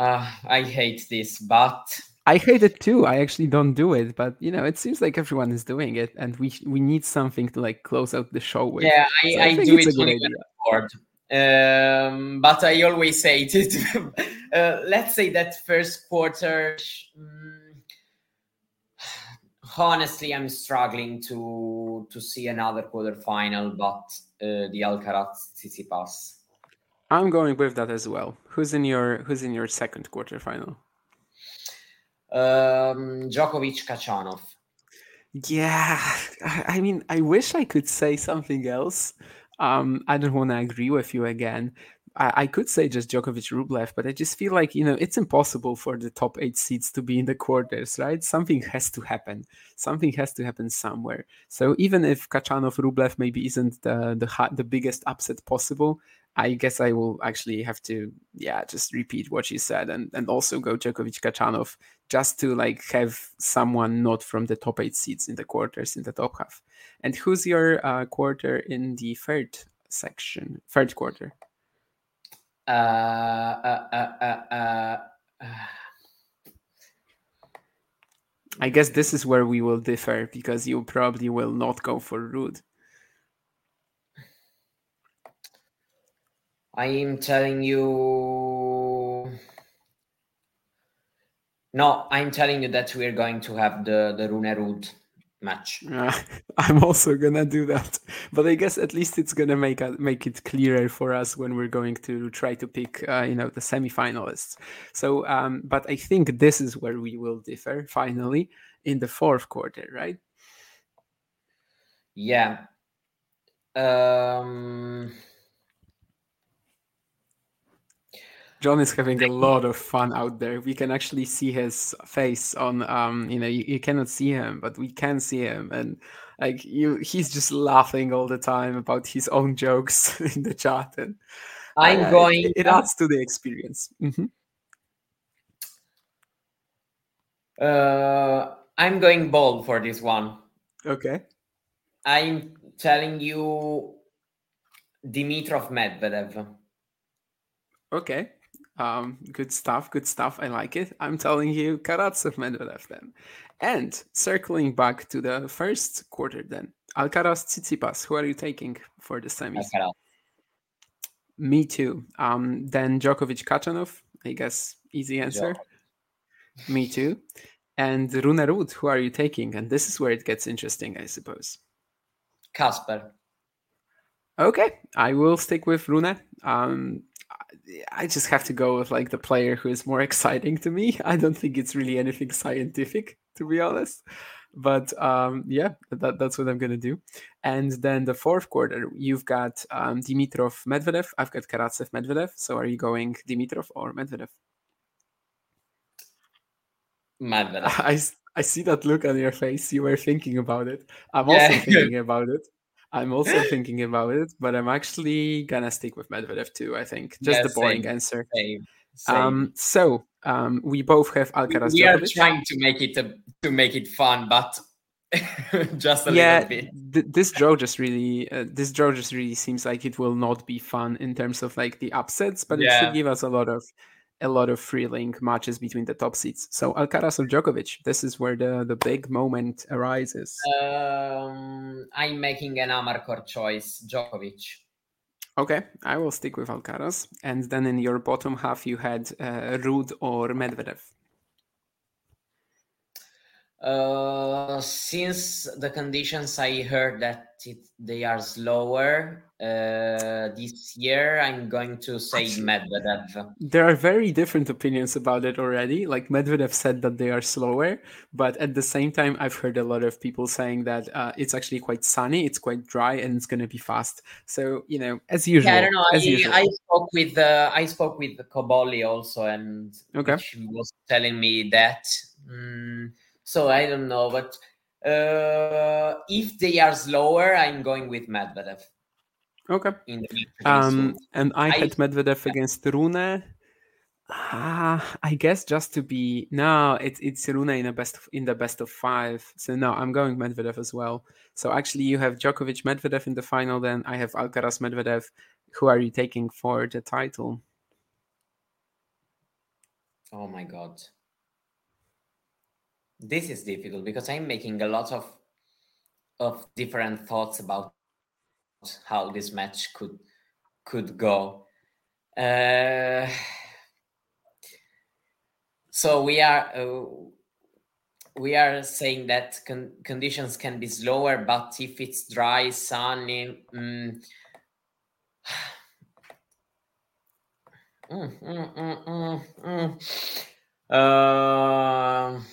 Uh, I hate this, but I hate it too. I actually don't do it, but you know, it seems like everyone is doing it, and we we need something to like close out the show with. yeah, I, So I, think do it a good only when I'm bored. Um, but I always say it. *laughs* uh, let's say that first quarter. mm, honestly, I'm struggling to to see another quarterfinal, but uh, the Alcaraz Tsitsipas. I'm going with that as well. Who's in your Who's in your second quarterfinal? Um, Djokovic Khachanov. Yeah, I mean, I wish I could say something else. Um, I don't want to agree with you again. I, I could say just Djokovic Rublev, but I just feel like you know it's impossible for the top eight seeds to be in the quarters, right? Something has to happen. Something has to happen somewhere. So even if Khachanov Rublev maybe isn't the the the biggest upset possible, I guess I will actually have to yeah just repeat what you said and and also go Djokovic Khachanov just to like have someone not from the top eight seeds in the quarters in the top half. And who's your uh, quarter in the third section, third quarter? Uh, uh, uh, uh, uh, I guess this is where we will differ because you probably will not go for Ruud. I'm telling you. No, I'm telling you that we're going to have the the Rune Ruud match. Uh, *laughs* I'm also gonna do that, but I guess at least it's gonna make make it clearer for us when we're going to try to pick, uh, you know, the semi-finalists. So, um, but I think this is where we will differ finally in the fourth quarter, right? Yeah. Um. John is having a lot of fun out there. We can actually see his face on um you know you, you cannot see him, but we can see him and like you he's just laughing all the time about his own jokes *laughs* in the chat and I'm uh, going it, it adds to the experience. Mhm. Uh, I'm going bold for this one. Okay. I'm telling you, Dimitrov Medvedev. Okay. Um, good stuff, good stuff. I like it. I'm telling you, Karatsev Medvedev then. And circling back to the first quarter then, Alcaraz Tsitsipas, who are you taking for the semis? Alcaraz. Me too. Um, then Djokovic Khachanov, I guess easy answer. Me too. And Rune Ruud, who are you taking? And this is where it gets interesting, I suppose. Casper. Okay, I will stick with Rune. Um, I just have to go with like the player who is more exciting to me. *laughs* I don't think it's really anything scientific, to be honest. But um, yeah, that, that's what I'm gonna do. And then the fourth quarter, you've got um, Dimitrov Medvedev. I've got Karatsev Medvedev. So are you going Dimitrov or Medvedev? Medvedev. *laughs* I, I see that look on your face. You were thinking about it. I'm Yeah. also *laughs* thinking about it. I'm also thinking about it, but I'm actually gonna stick with Medvedev too. I think just Yeah, the boring same, answer. Same. same. Um, so um, we both have Alcaraz. we are trying to make it a, to make it fun, but *laughs* just a yeah, little bit. th- this draw just really, uh, this draw just really seems like it will not be fun in terms of like the upsets, but it should give us a lot of, a lot of thrilling matches between the top seeds. So Alcaraz or Djokovic, this is where the the big moment arises. Um, I'm making an Amarcord choice, Djokovic. Okay, I will stick with Alcaraz, and then in your bottom half you had uh, Ruud or Medvedev. Uh, since the conditions I heard that it, they are slower uh, this year, I'm going to say Medvedev. There are very different opinions about it already. Like Medvedev said that they are slower, but at the same time, I've heard a lot of people saying that uh, it's actually quite sunny, it's quite dry, and it's going to be fast. So you know, as usual. Yeah, I don't know. As I, usual. I spoke with uh, I spoke with Koboli also, and Okay. she was telling me that. Mm, so I don't know, but uh, if they are slower, I'm going with Medvedev. Okay. In the Um, and I I- had Medvedev against Rune. Ah, I guess just to be no, it's it's Rune in a best of, in the best of five. So no, I'm going Medvedev as well. So actually, you have Djokovic Medvedev in the final. Then I have Alcaraz Medvedev. Who are you taking for the title? Oh my god. This is difficult because I'm making a lot of of different thoughts about how this match could could go. Uh, so we are uh, we are saying that con- conditions can be slower, but if it's dry, sunny, mm, *sighs* mm, mm, mm, mm, mm. Um,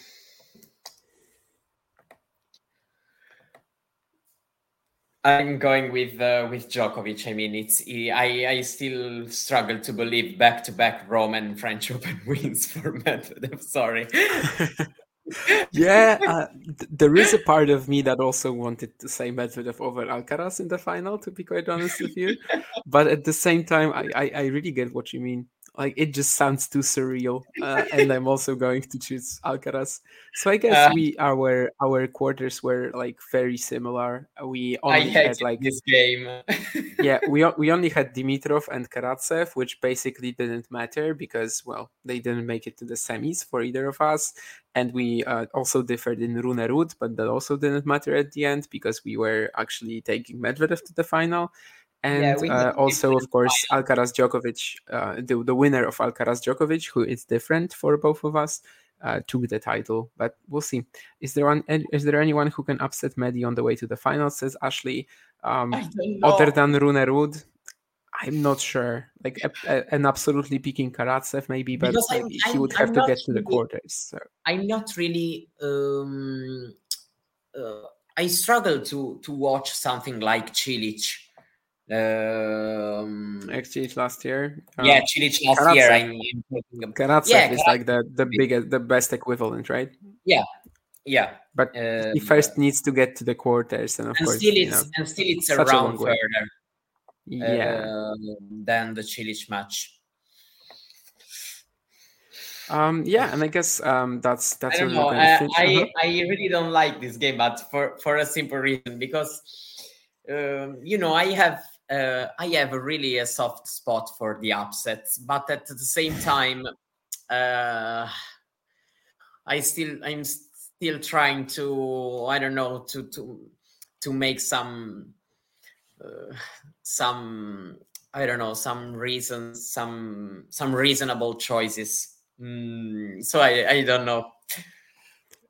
I'm going with uh, with Djokovic. I mean, it's I I still struggle to believe back to back Roman French *laughs* Open wins for Medvedev. Sorry. *laughs* yeah, uh, th- there is a part of me that also wanted to say Medvedev over Alcaraz in the final, to be quite honest with you. *laughs* But at the same time, I, I, I really get what you mean. Like it just sounds too surreal, *laughs* uh, and I'm also going to choose Alcaraz. So I *laughs* guess Uh, we our our quarters were like very similar. We only had like this game. *laughs* yeah, we we only had Dimitrov and Karatsev, which basically didn't matter because well, they didn't make it to the semis for either of us, and we uh, also differed in Rune Ruud, but that also didn't matter at the end because we were actually taking Medvedev to the final. And Yeah, uh, also, of course, Alcaraz Djokovic, uh, the, the winner of Alcaraz Djokovic, who is different for both of us, uh, took the title. But we'll see. Is there one? Is there anyone who can upset Medi on the way to the final? Says Ashley. Um, other than Rune Ruud, I'm not sure. Like a, a- an absolutely peaking Karatsev, maybe, but like, I'm- he I'm- would have I'm to get to the really- quarters. So. I'm not really. Um, uh, I struggle to to watch something like Cilic. Um, Actually, last year. yeah, um, Cilic last year. Karatsev. I'm, I'm. Karatsev yeah, is like the the biggest, the best equivalent, right? Yeah, yeah. But he Um, first needs to get to the quarters, and of and course, still you it's know, and still it's such a long around further yeah. uh, than the Cilic match. Um, yeah, and I guess um, that's that's I don't know. we're going to I. I, Uh-huh. I really don't like this game, but for for a simple reason because um, you know I have uh, I have a really a soft spot for the upsets, but at the same time, uh, I still I'm still trying to I don't know to to to make some uh, some I don't know some reasons some some reasonable choices. Mm, so I I don't know.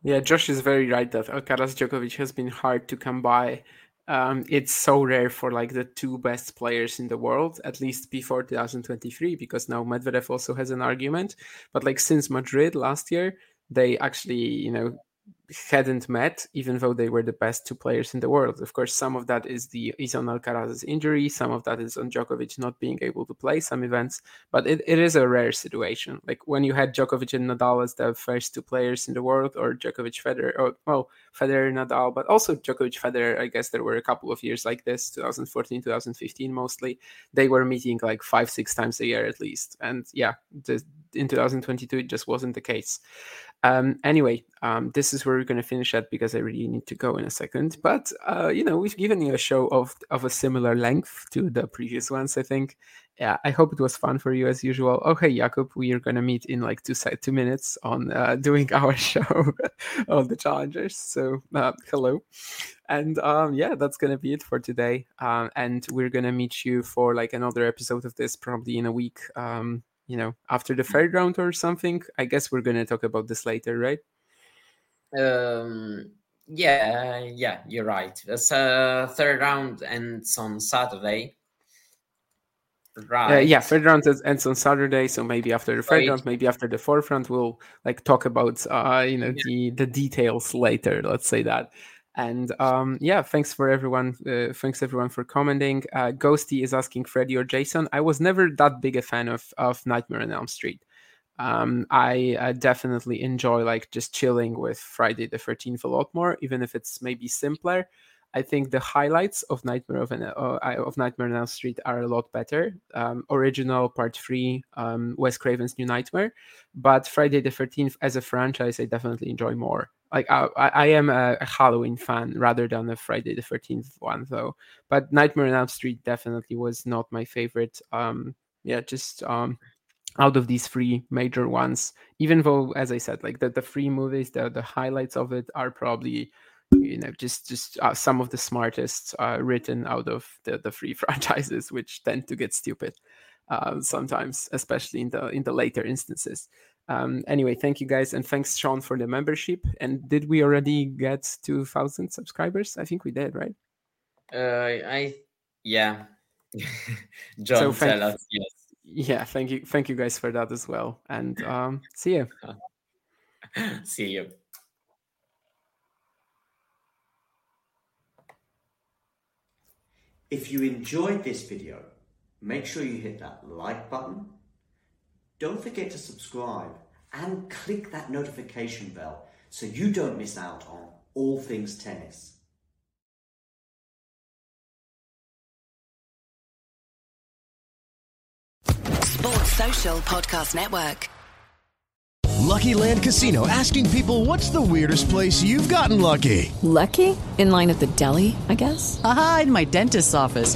Yeah, Josh is very right that Alcaraz Djokovic has been hard to come by. Um, it's so rare for like the two best players in the world, at least before 2023, because now Medvedev also has an argument. But like since Madrid last year, they actually, you know, hadn't met, even though they were the best two players in the world. Of course, some of that is the is on Alcaraz's injury, some of that is on Djokovic not being able to play some events, but it, it is a rare situation. Like when you had Djokovic and Nadal as the first two players in the world, or Djokovic Federer, or well, Federer and Nadal, but also Djokovic Federer. I guess there were a couple of years like this, 2014, 2015 mostly. They were meeting like five, six times a year at least. And yeah, the, in 2022 it just wasn't the case. Um, anyway, um, this is where we're going to finish at because I really need to go in a second. But uh, you know, we've given you a show of of a similar length to the previous ones. I think. Yeah, I hope it was fun for you as usual. Okay, Jakub, we are going to meet in like two two minutes on uh, *laughs* doing our show *laughs* of the challengers. So uh, hello, and um, yeah, that's going to be it for today. Um, and we're going to meet you for like another episode of this probably in a week. Um, you know, after the third round or something. I guess we're going to talk about this later, right? Um, yeah, yeah, you're right. This uh, third round ends on Saturday. Right. Uh, yeah, third round ends on Saturday, so maybe after the third Right. round, maybe after the fourth round, we'll like talk about uh, you know the the details later. Let's say that. And um, yeah, thanks for everyone. Uh, thanks everyone for commenting. Uh, Ghosty is asking Freddy or Jason. I was never that big a fan of of Nightmare on Elm Street. Um, I uh, definitely enjoy like just chilling with Friday the Thirteenth a lot more, even if it's maybe simpler. I think the highlights of Nightmare of, an, uh, of Nightmare on Elm Street are a lot better. Um, original Part Three, um, Wes Craven's New Nightmare, but Friday the Thirteenth as a franchise, I definitely enjoy more. Like I, I am a, a Halloween fan rather than a Friday the Thirteenth one, though. But Nightmare on Elm Street definitely was not my favorite. Um, yeah, just um, out of these three major ones even though as i said like the, the three movies the, the highlights of it are probably you know just just uh, some of the smartest uh, written out of the, the three *laughs* franchises which tend to get stupid uh, sometimes especially in the in the later instances um, anyway thank you guys and thanks sean for the membership and did we already get 2000 subscribers i think we did right Uh, I yeah. *laughs* John, So thank- tell us yes. yeah thank you thank you guys for that as well and um, see you *laughs* See you. If you enjoyed this video, make sure you hit that like button. Don't forget to subscribe and click that notification bell so you don't miss out on all things tennis. Sports Social Podcast Network. Lucky Land Casino asking people what's the weirdest place you've gotten lucky? Lucky? In line at the deli, I guess? Aha, in my dentist's office.